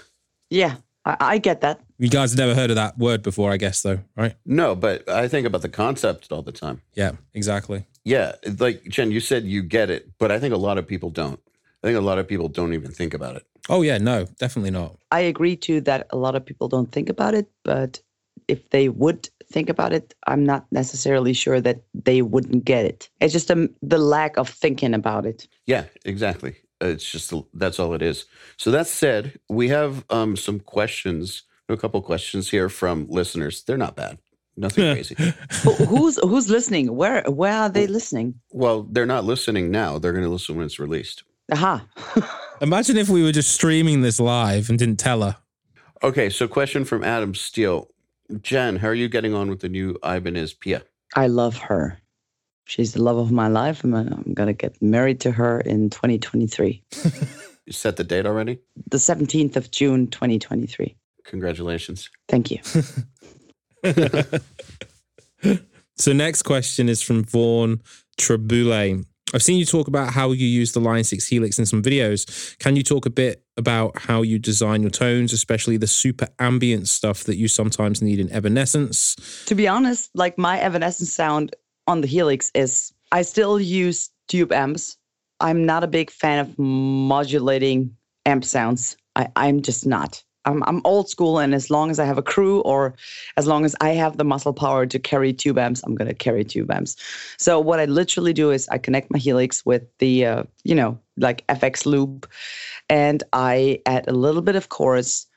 yeah, I, I get that. You guys have never heard of that word before, I guess, though, right? No, but I think about the concept all the time. Yeah, exactly. Yeah, like Jen, you said you get it, but I think a lot of people don't. I think a lot of people don't even think about it. Oh, yeah, no, definitely not. I agree too that a lot of people don't think about it, but if they would think about it, I'm not necessarily sure that they wouldn't get it. It's just um the lack of thinking about it. Yeah, exactly. It's just that's all it is. So that said, we have um, some questions, a couple questions here from listeners. They're not bad, nothing crazy. Who's who's listening? Where where are they listening? Well, they're not listening now. They're going to listen when it's released. Aha. Imagine if we were just streaming this live and didn't tell her. Okay, so question from Adam Steele. Jen, how are you getting on with the new Ibanez Pia? I love her. She's the love of my life. I'm, I'm gonna get married to her in 2023, You set the date already? the 17th of June, 2023. Congratulations. Thank you. So, next question is from Vaughn Trabule. I've seen you talk about how you use the Line 6 Helix in some videos. Can you talk a bit about how you design your tones, especially the super ambient stuff that you sometimes need in Evanescence? to be honest, like my Evanescence sound on the Helix is I still use tube amps I'm not a big fan of modulating amp sounds. I, I'm just not. I'm, I'm old school, and as long as I have a crew or as long as I have the muscle power to carry tube amps, I'm gonna carry tube amps. So what I literally do is I connect my Helix with the uh, you know like FX loop, and I add a little bit of chorus,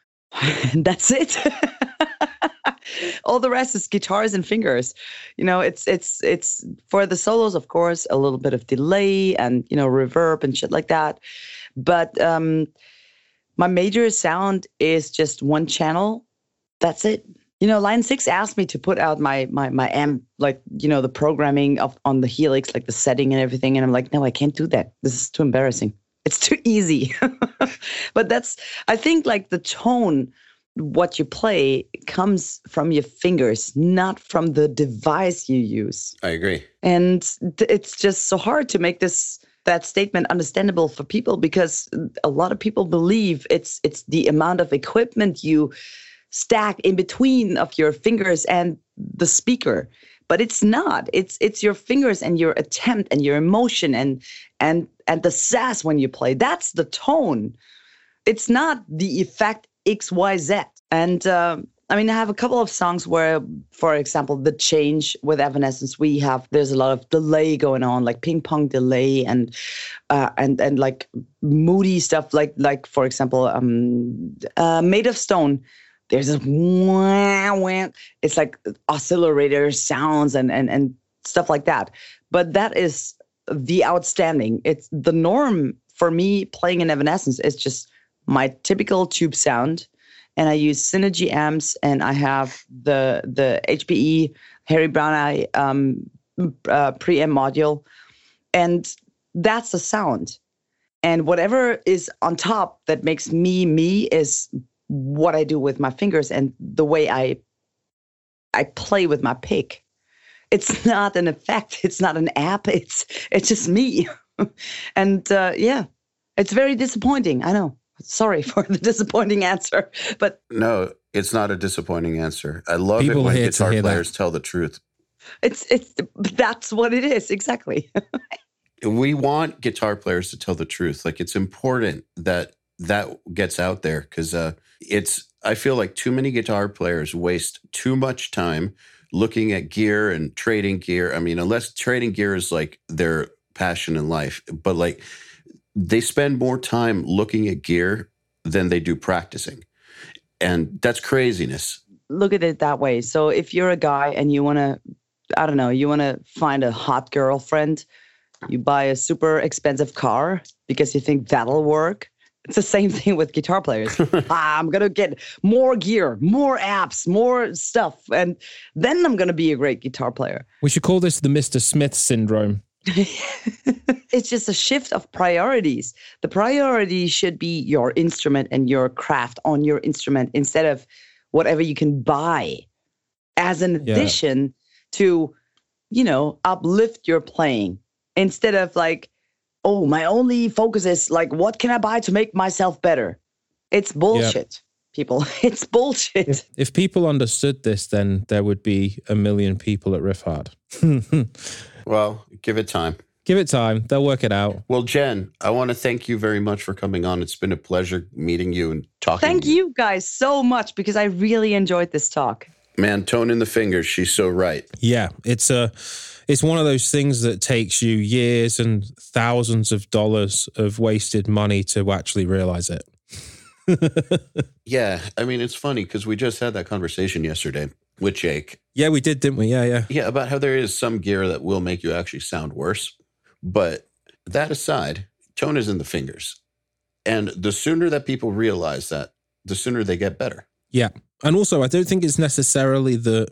and that's it. All the rest is guitars and fingers. You know, it's it's it's for the solos, of course, a little bit of delay and you know reverb and shit like that. But um, my major sound is just one channel. That's it. You know, Line Six asked me to put out my my my amp, like you know the programming of on the Helix, like the setting and everything, and I'm like, no, I can't do that. This is too embarrassing. It's too easy. but that's, I think, like the tone what you play comes from your fingers, not from the device you use. I agree. And it's just so hard to make this that statement understandable for people because a lot of people believe it's it's the amount of equipment you stack in between of your fingers and the speaker. But it's not. It's it's your fingers and your attempt and your emotion and and and the sass when you play. That's the tone. It's not the effect xyz and uh, I mean, I have a couple of songs where, for example, the change with Evanescence, we have there's a lot of delay going on, like ping pong delay and uh, and and like moody stuff, like like for example, um, uh, Made of Stone. There's a. It's like oscillator sounds and and and stuff like that. But that is the outstanding. It's the norm for me playing in Evanescence. It's just my typical tube sound and I use Synergy amps, and I have the the HBE Hairy Brown Eye um, uh, preamp module, and that's the sound. And whatever is on top that makes me me is what I do with my fingers and the way I I play with my pick. It's not an effect. It's not an app. It's it's just me. and uh, yeah, it's very disappointing. I know sorry for the disappointing answer, but no, it's not a disappointing answer. I love People it when guitar hear that. players tell the truth. it's it's that's what it is exactly. We want guitar players to tell the truth. Like it's important that that gets out there because uh, it's. I feel like too many guitar players waste too much time looking at gear and trading gear. I mean, unless trading gear is like their passion in life, but like they spend more time looking at gear than they do practicing. And that's craziness. Look at it that way. So if you're a guy and you want to, I don't know, you want to find a hot girlfriend, you buy a super expensive car because you think that'll work. It's the same thing with guitar players. ah, I'm gonna get more gear, more apps, more stuff, and then I'm gonna be a great guitar player. We should call this the Mr. Smith syndrome. it's just a shift of priorities. The priority should be your instrument and your craft on your instrument instead of whatever you can buy as an Yeah. addition to, you know, uplift your playing instead of like, oh, my only focus is like, what can I buy to make myself better? It's bullshit, people. It's bullshit. If people understood this, then there would be a million people at Riffhard. Well, give it time. Give it time; they'll work it out. Well, Jen, I want to thank you very much for coming on. It's been a pleasure meeting you and talking. Thank you guys so much because I really enjoyed this talk. Man, tone in the fingers. She's so right. Yeah, it's a, it's one of those things that takes you years and thousands of dollars of wasted money to actually realize it. Yeah. I mean, it's funny because we just had that conversation yesterday with Jake. Yeah, we did, didn't we? Yeah, yeah. Yeah, about how there is some gear that will make you actually sound worse. But that aside, tone is in the fingers. And the sooner that people realize that, the sooner they get better. Yeah. And also, I don't think it's necessarily the,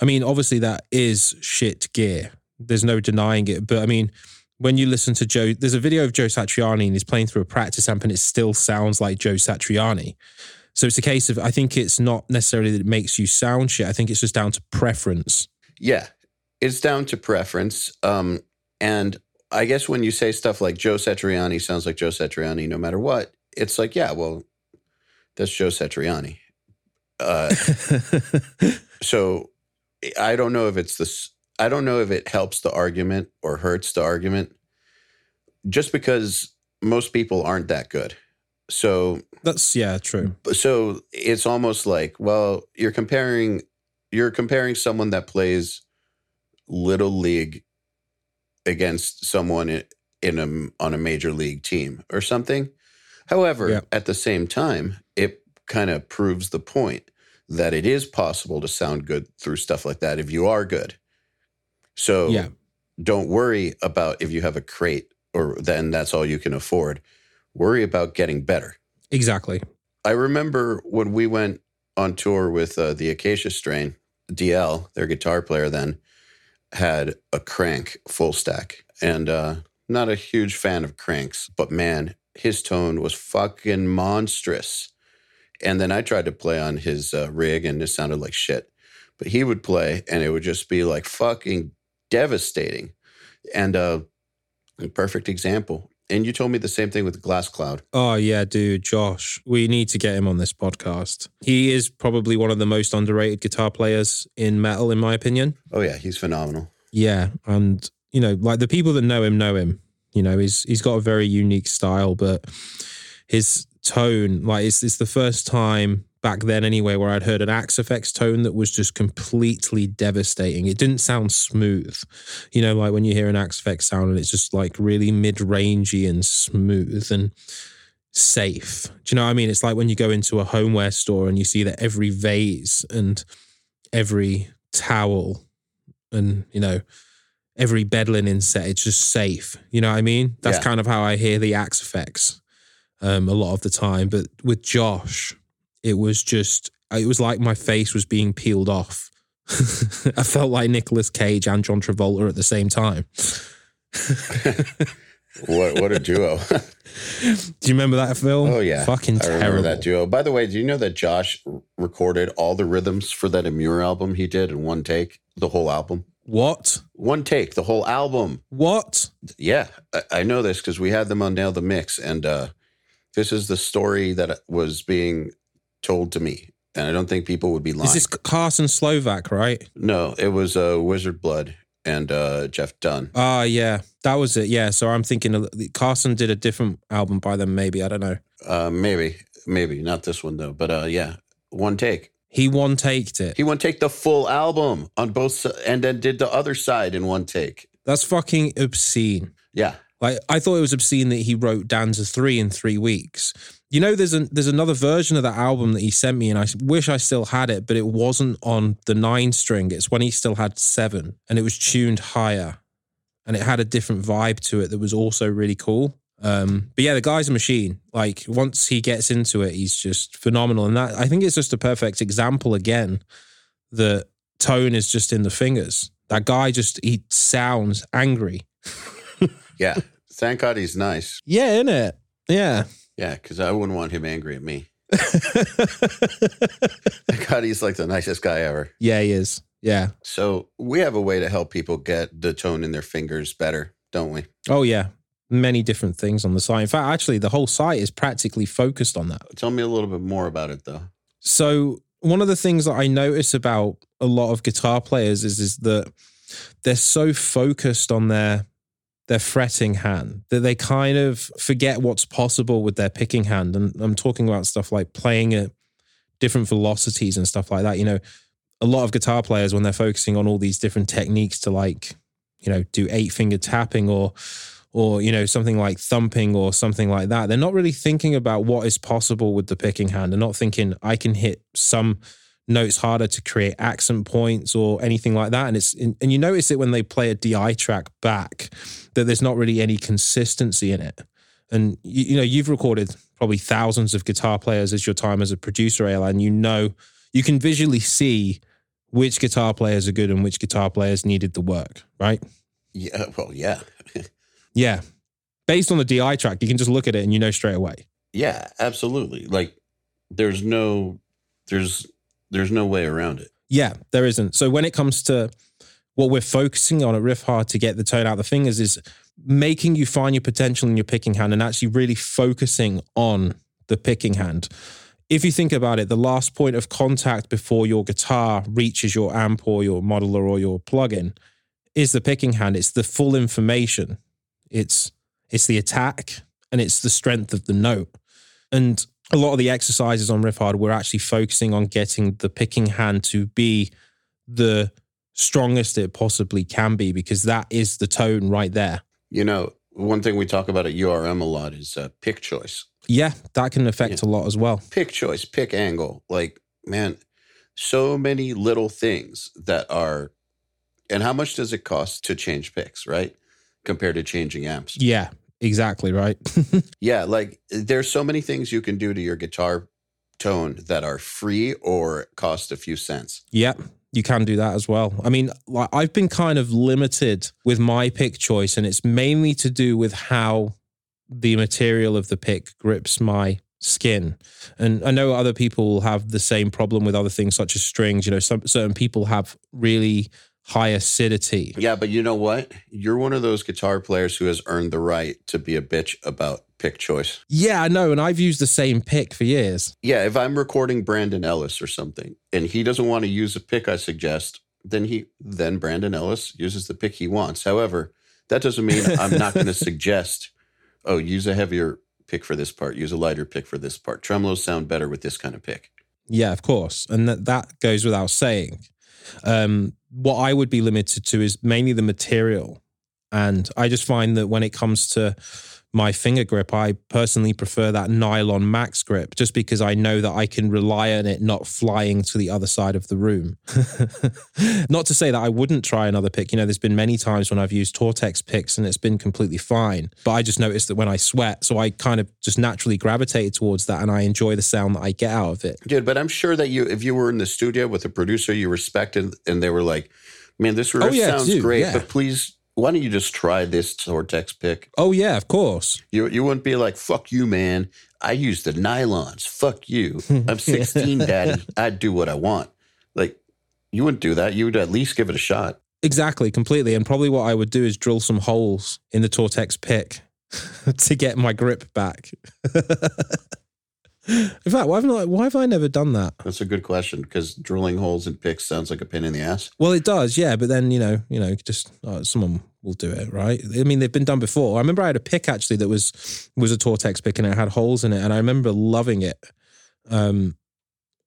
I mean, obviously that is shit gear. There's no denying it. But I mean, when you listen to Joe, there's a video of Joe Satriani and he's playing through a practice amp and it still sounds like Joe Satriani. So it's a case of, I think it's not necessarily that it makes you sound shit. I think it's just down to preference. Yeah, it's down to preference. Um, and I guess when you say stuff like Joe Satriani sounds like Joe Satriani no matter what, it's like, yeah, well, that's Joe Satriani. Uh, so I don't know if it's this, I don't know if it helps the argument or hurts the argument. just because most people aren't that good. So That's yeah, true. so it's almost like well you're comparing you're comparing someone that plays little league against someone in a on a major league team or something however Yeah. at the same time it kind of proves the point that it is possible to sound good through stuff like that if you are good so Yeah. don't worry about if you have a crate or then that's all you can afford worry about getting better Exactly. I remember when we went on tour with uh, the Acacia Strain, DL, their guitar player then, had a Krank full stack. And uh, not a huge fan of Kranks, but man, his tone was fucking monstrous. And then I tried to play on his uh, rig and it sounded like shit. But he would play and it would just be like fucking devastating. And uh, a perfect example. And you told me the same thing with Glass Cloud. Oh yeah, dude, Josh. We need to get him on this podcast. He is probably one of the most underrated guitar players in metal, in my opinion. Oh, yeah, he's phenomenal. Yeah, and you know, like the people that know him know him. You know, he's he's got a very unique style, but his tone, like it's it's the first time back then anyway where I'd heard an Axe-Fx tone that was just completely devastating. It didn't sound smooth. You know, like when you hear an Axe-Fx sound and it's just like really mid-rangey and smooth and safe. Do you know what I mean? It's like when you go into a homeware store and you see that every vase and every towel and you know every bed linen set it's just safe you know what i mean that's Yeah. kind of how i hear the Axe-Fx um a lot of the time but with josh it was just it was like my face was being peeled off i felt like Nicolas cage and john travolta at the same time What what a duo! do you remember that film oh yeah, fucking I remember terrible that duo. By the way, do you know that Josh recorded all the rhythms for that Emmure album he did in one take? The whole album, what one take, the whole album. what Yeah, I, I know this because we had them on Nail the Mix, and uh, this is the story that was being told to me, and I don't think people would be lying. is this carson slovak right no, it was uh, Wizard Blood and uh, Jeff Dunne. Ah, yeah, that was it. Yeah, so I'm thinking Carson did a different album by them. Maybe I don't know. Uh, maybe, maybe not this one though, but uh, yeah, one take. He one taked it. He one take the full album on both, and then did the other side in one take. That's fucking obscene. Yeah, Like I thought it was obscene that he wrote Danza three in three weeks. You know, there's a there's another version of that album that he sent me, and I wish I still had it, but it wasn't on the nine string. It's when he still had seven, and it was tuned higher, and it had a different vibe to it that was also really cool. Um, but yeah, the guy's a machine. Like once he gets into it, he's just phenomenal, and that I think it's just a perfect example again that tone is just in the fingers. That guy just he sounds angry. yeah. Thank God he's nice. Yeah, in it. Yeah. Yeah, because I wouldn't want him angry at me. Thank God he's like the nicest guy ever. yeah, he is. Yeah. So we have a way to help people get the tone in their fingers better, don't we? Oh, yeah. Many different things on the site. In fact, actually, the whole site is practically focused on that. Tell me a little bit more about it, though. So, one of the things that I notice about a lot of guitar players is, is that they're so focused on their their fretting hand that they kind of forget what's possible with their picking hand. And I'm talking about stuff like playing at different velocities and stuff like that. You know, a lot of guitar players when they're focusing on all these different techniques to like, you know, do eight finger tapping or or you know something like thumping or something like that they're not really thinking about what is possible with the picking hand they're not thinking i can hit some notes harder to create accent points or anything like that and it's and you notice it when they play a di track back that there's not really any consistency in it and you, you know you've recorded probably thousands of guitar players as your time as a producer Eyal, and you know you can visually see which guitar players are good and which guitar players needed the work right Yeah, well, yeah. yeah. Based on the DI track, you can just look at it and you know straight away. Yeah, absolutely. Like there's no there's there's no way around it. Yeah, there isn't. So when it comes to what we're focusing on at Riffhard to get the tone out the fingers is making you find your potential in your picking hand and actually really focusing on the picking hand. If you think about it, the last point of contact before your guitar reaches your amp or your modeler or your plugin is the picking hand. It's the full information. It's it's the attack, and it's the strength of the note. And a lot of the exercises on Riffhard, we're actually focusing on getting the picking hand to be the strongest it possibly can be because that is the tone right there. You know, one thing we talk about at URM a lot is uh, pick choice. Yeah, that can affect a lot as well. Pick choice, pick angle. Like, man, so many little things that are. And how much does it cost to change picks, right? Compared to changing amps. Yeah, exactly right. Yeah, like there's so many things you can do to your guitar tone that are free or cost a few cents. Yep, you can do that as well. I mean, like I've been kind of limited with my pick choice, and it's mainly to do with how the material of the pick grips my skin. And I know other people have the same problem with other things such as strings. You know, some certain people have really high acidity. Yeah, but you know what? You're one of those guitar players who has earned the right to be a bitch about pick choice. Yeah, I know, and I've used the same pick for years. Yeah, if I'm recording Brandon Ellis or something and he doesn't want to use a pick I suggest, then he then Brandon Ellis uses the pick he wants. However, that doesn't mean I'm not going to suggest, oh, use a heavier pick for this part, use a lighter pick for this part. Tremolos sound better with this kind of pick. Yeah, of course. And that, that goes without saying. Um, what I would be limited to is mainly the material. And I just find that when it comes to my finger grip, I personally prefer that nylon max grip just because I know that I can rely on it not flying to the other side of the room. not to say that I wouldn't try another pick. You know, there's been many times when I've used Tortex picks and it's been completely fine. But I just noticed that when I sweat, so I kind of just naturally gravitated towards that and I enjoy the sound that I get out of it. Dude, but I'm sure that you, if you were in the studio with a producer you respected and they were like, man, this riff Oh, yeah, sounds dude, great, yeah. but please, why don't you just try this Tortex pick? Oh, yeah, of course. You, you wouldn't be like, fuck you, man. I use the nylons. Fuck you. I'm 16, daddy. I do what I want. Like, you wouldn't do that. You would at least give it a shot. Exactly, completely. And probably what I would do is drill some holes in the Tortex pick to get my grip back. In fact, why have, not, why have I never done that? That's a good question because drilling holes in picks sounds like a pain in the ass. Well, it does, yeah. But then you know, you know, just uh, someone will do it, right? I mean, they've been done before. I remember I had a pick actually that was was a Tortex pick and it had holes in it, and I remember loving it. Um,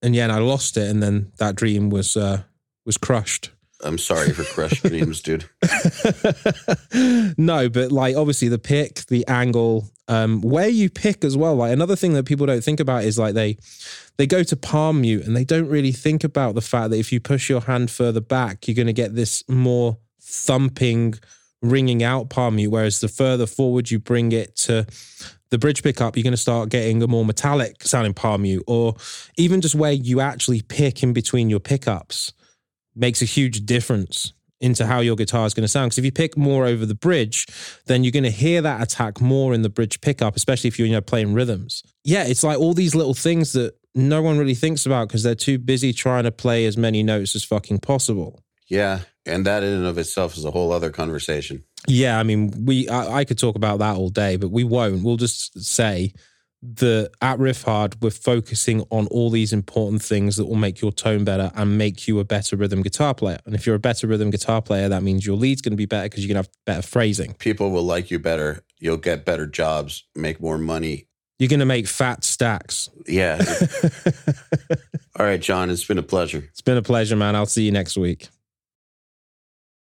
and yeah, and I lost it, and then that dream was uh, was crushed. I'm sorry for crushed dreams, dude. no, but like obviously the pick, the angle, um, where you pick as well. Like another thing that people don't think about is like they they go to palm mute and they don't really think about the fact that if you push your hand further back, you're going to get this more thumping, ringing out palm mute. Whereas the further forward you bring it to the bridge pickup, you're going to start getting a more metallic sounding palm mute, or even just where you actually pick in between your pickups makes a huge difference into how your guitar is going to sound. Because if you pick more over the bridge, then you're going to hear that attack more in the bridge pickup, especially if you're you know, playing rhythms. Yeah, it's like all these little things that no one really thinks about because they're too busy trying to play as many notes as fucking possible. Yeah. And that in and of itself is a whole other conversation. Yeah, I mean, we I, I could talk about that all day, but we won't. We'll just say that at Riffhard, we're focusing on all these important things that will make your tone better and make you a better rhythm guitar player. And if you're a better rhythm guitar player, that means your lead's going to be better because you're going to have better phrasing. People will like you better. You'll get better jobs, make more money. You're going to make fat stacks. Yeah. All right, John, it's been a pleasure. It's been a pleasure, man. I'll see you next week.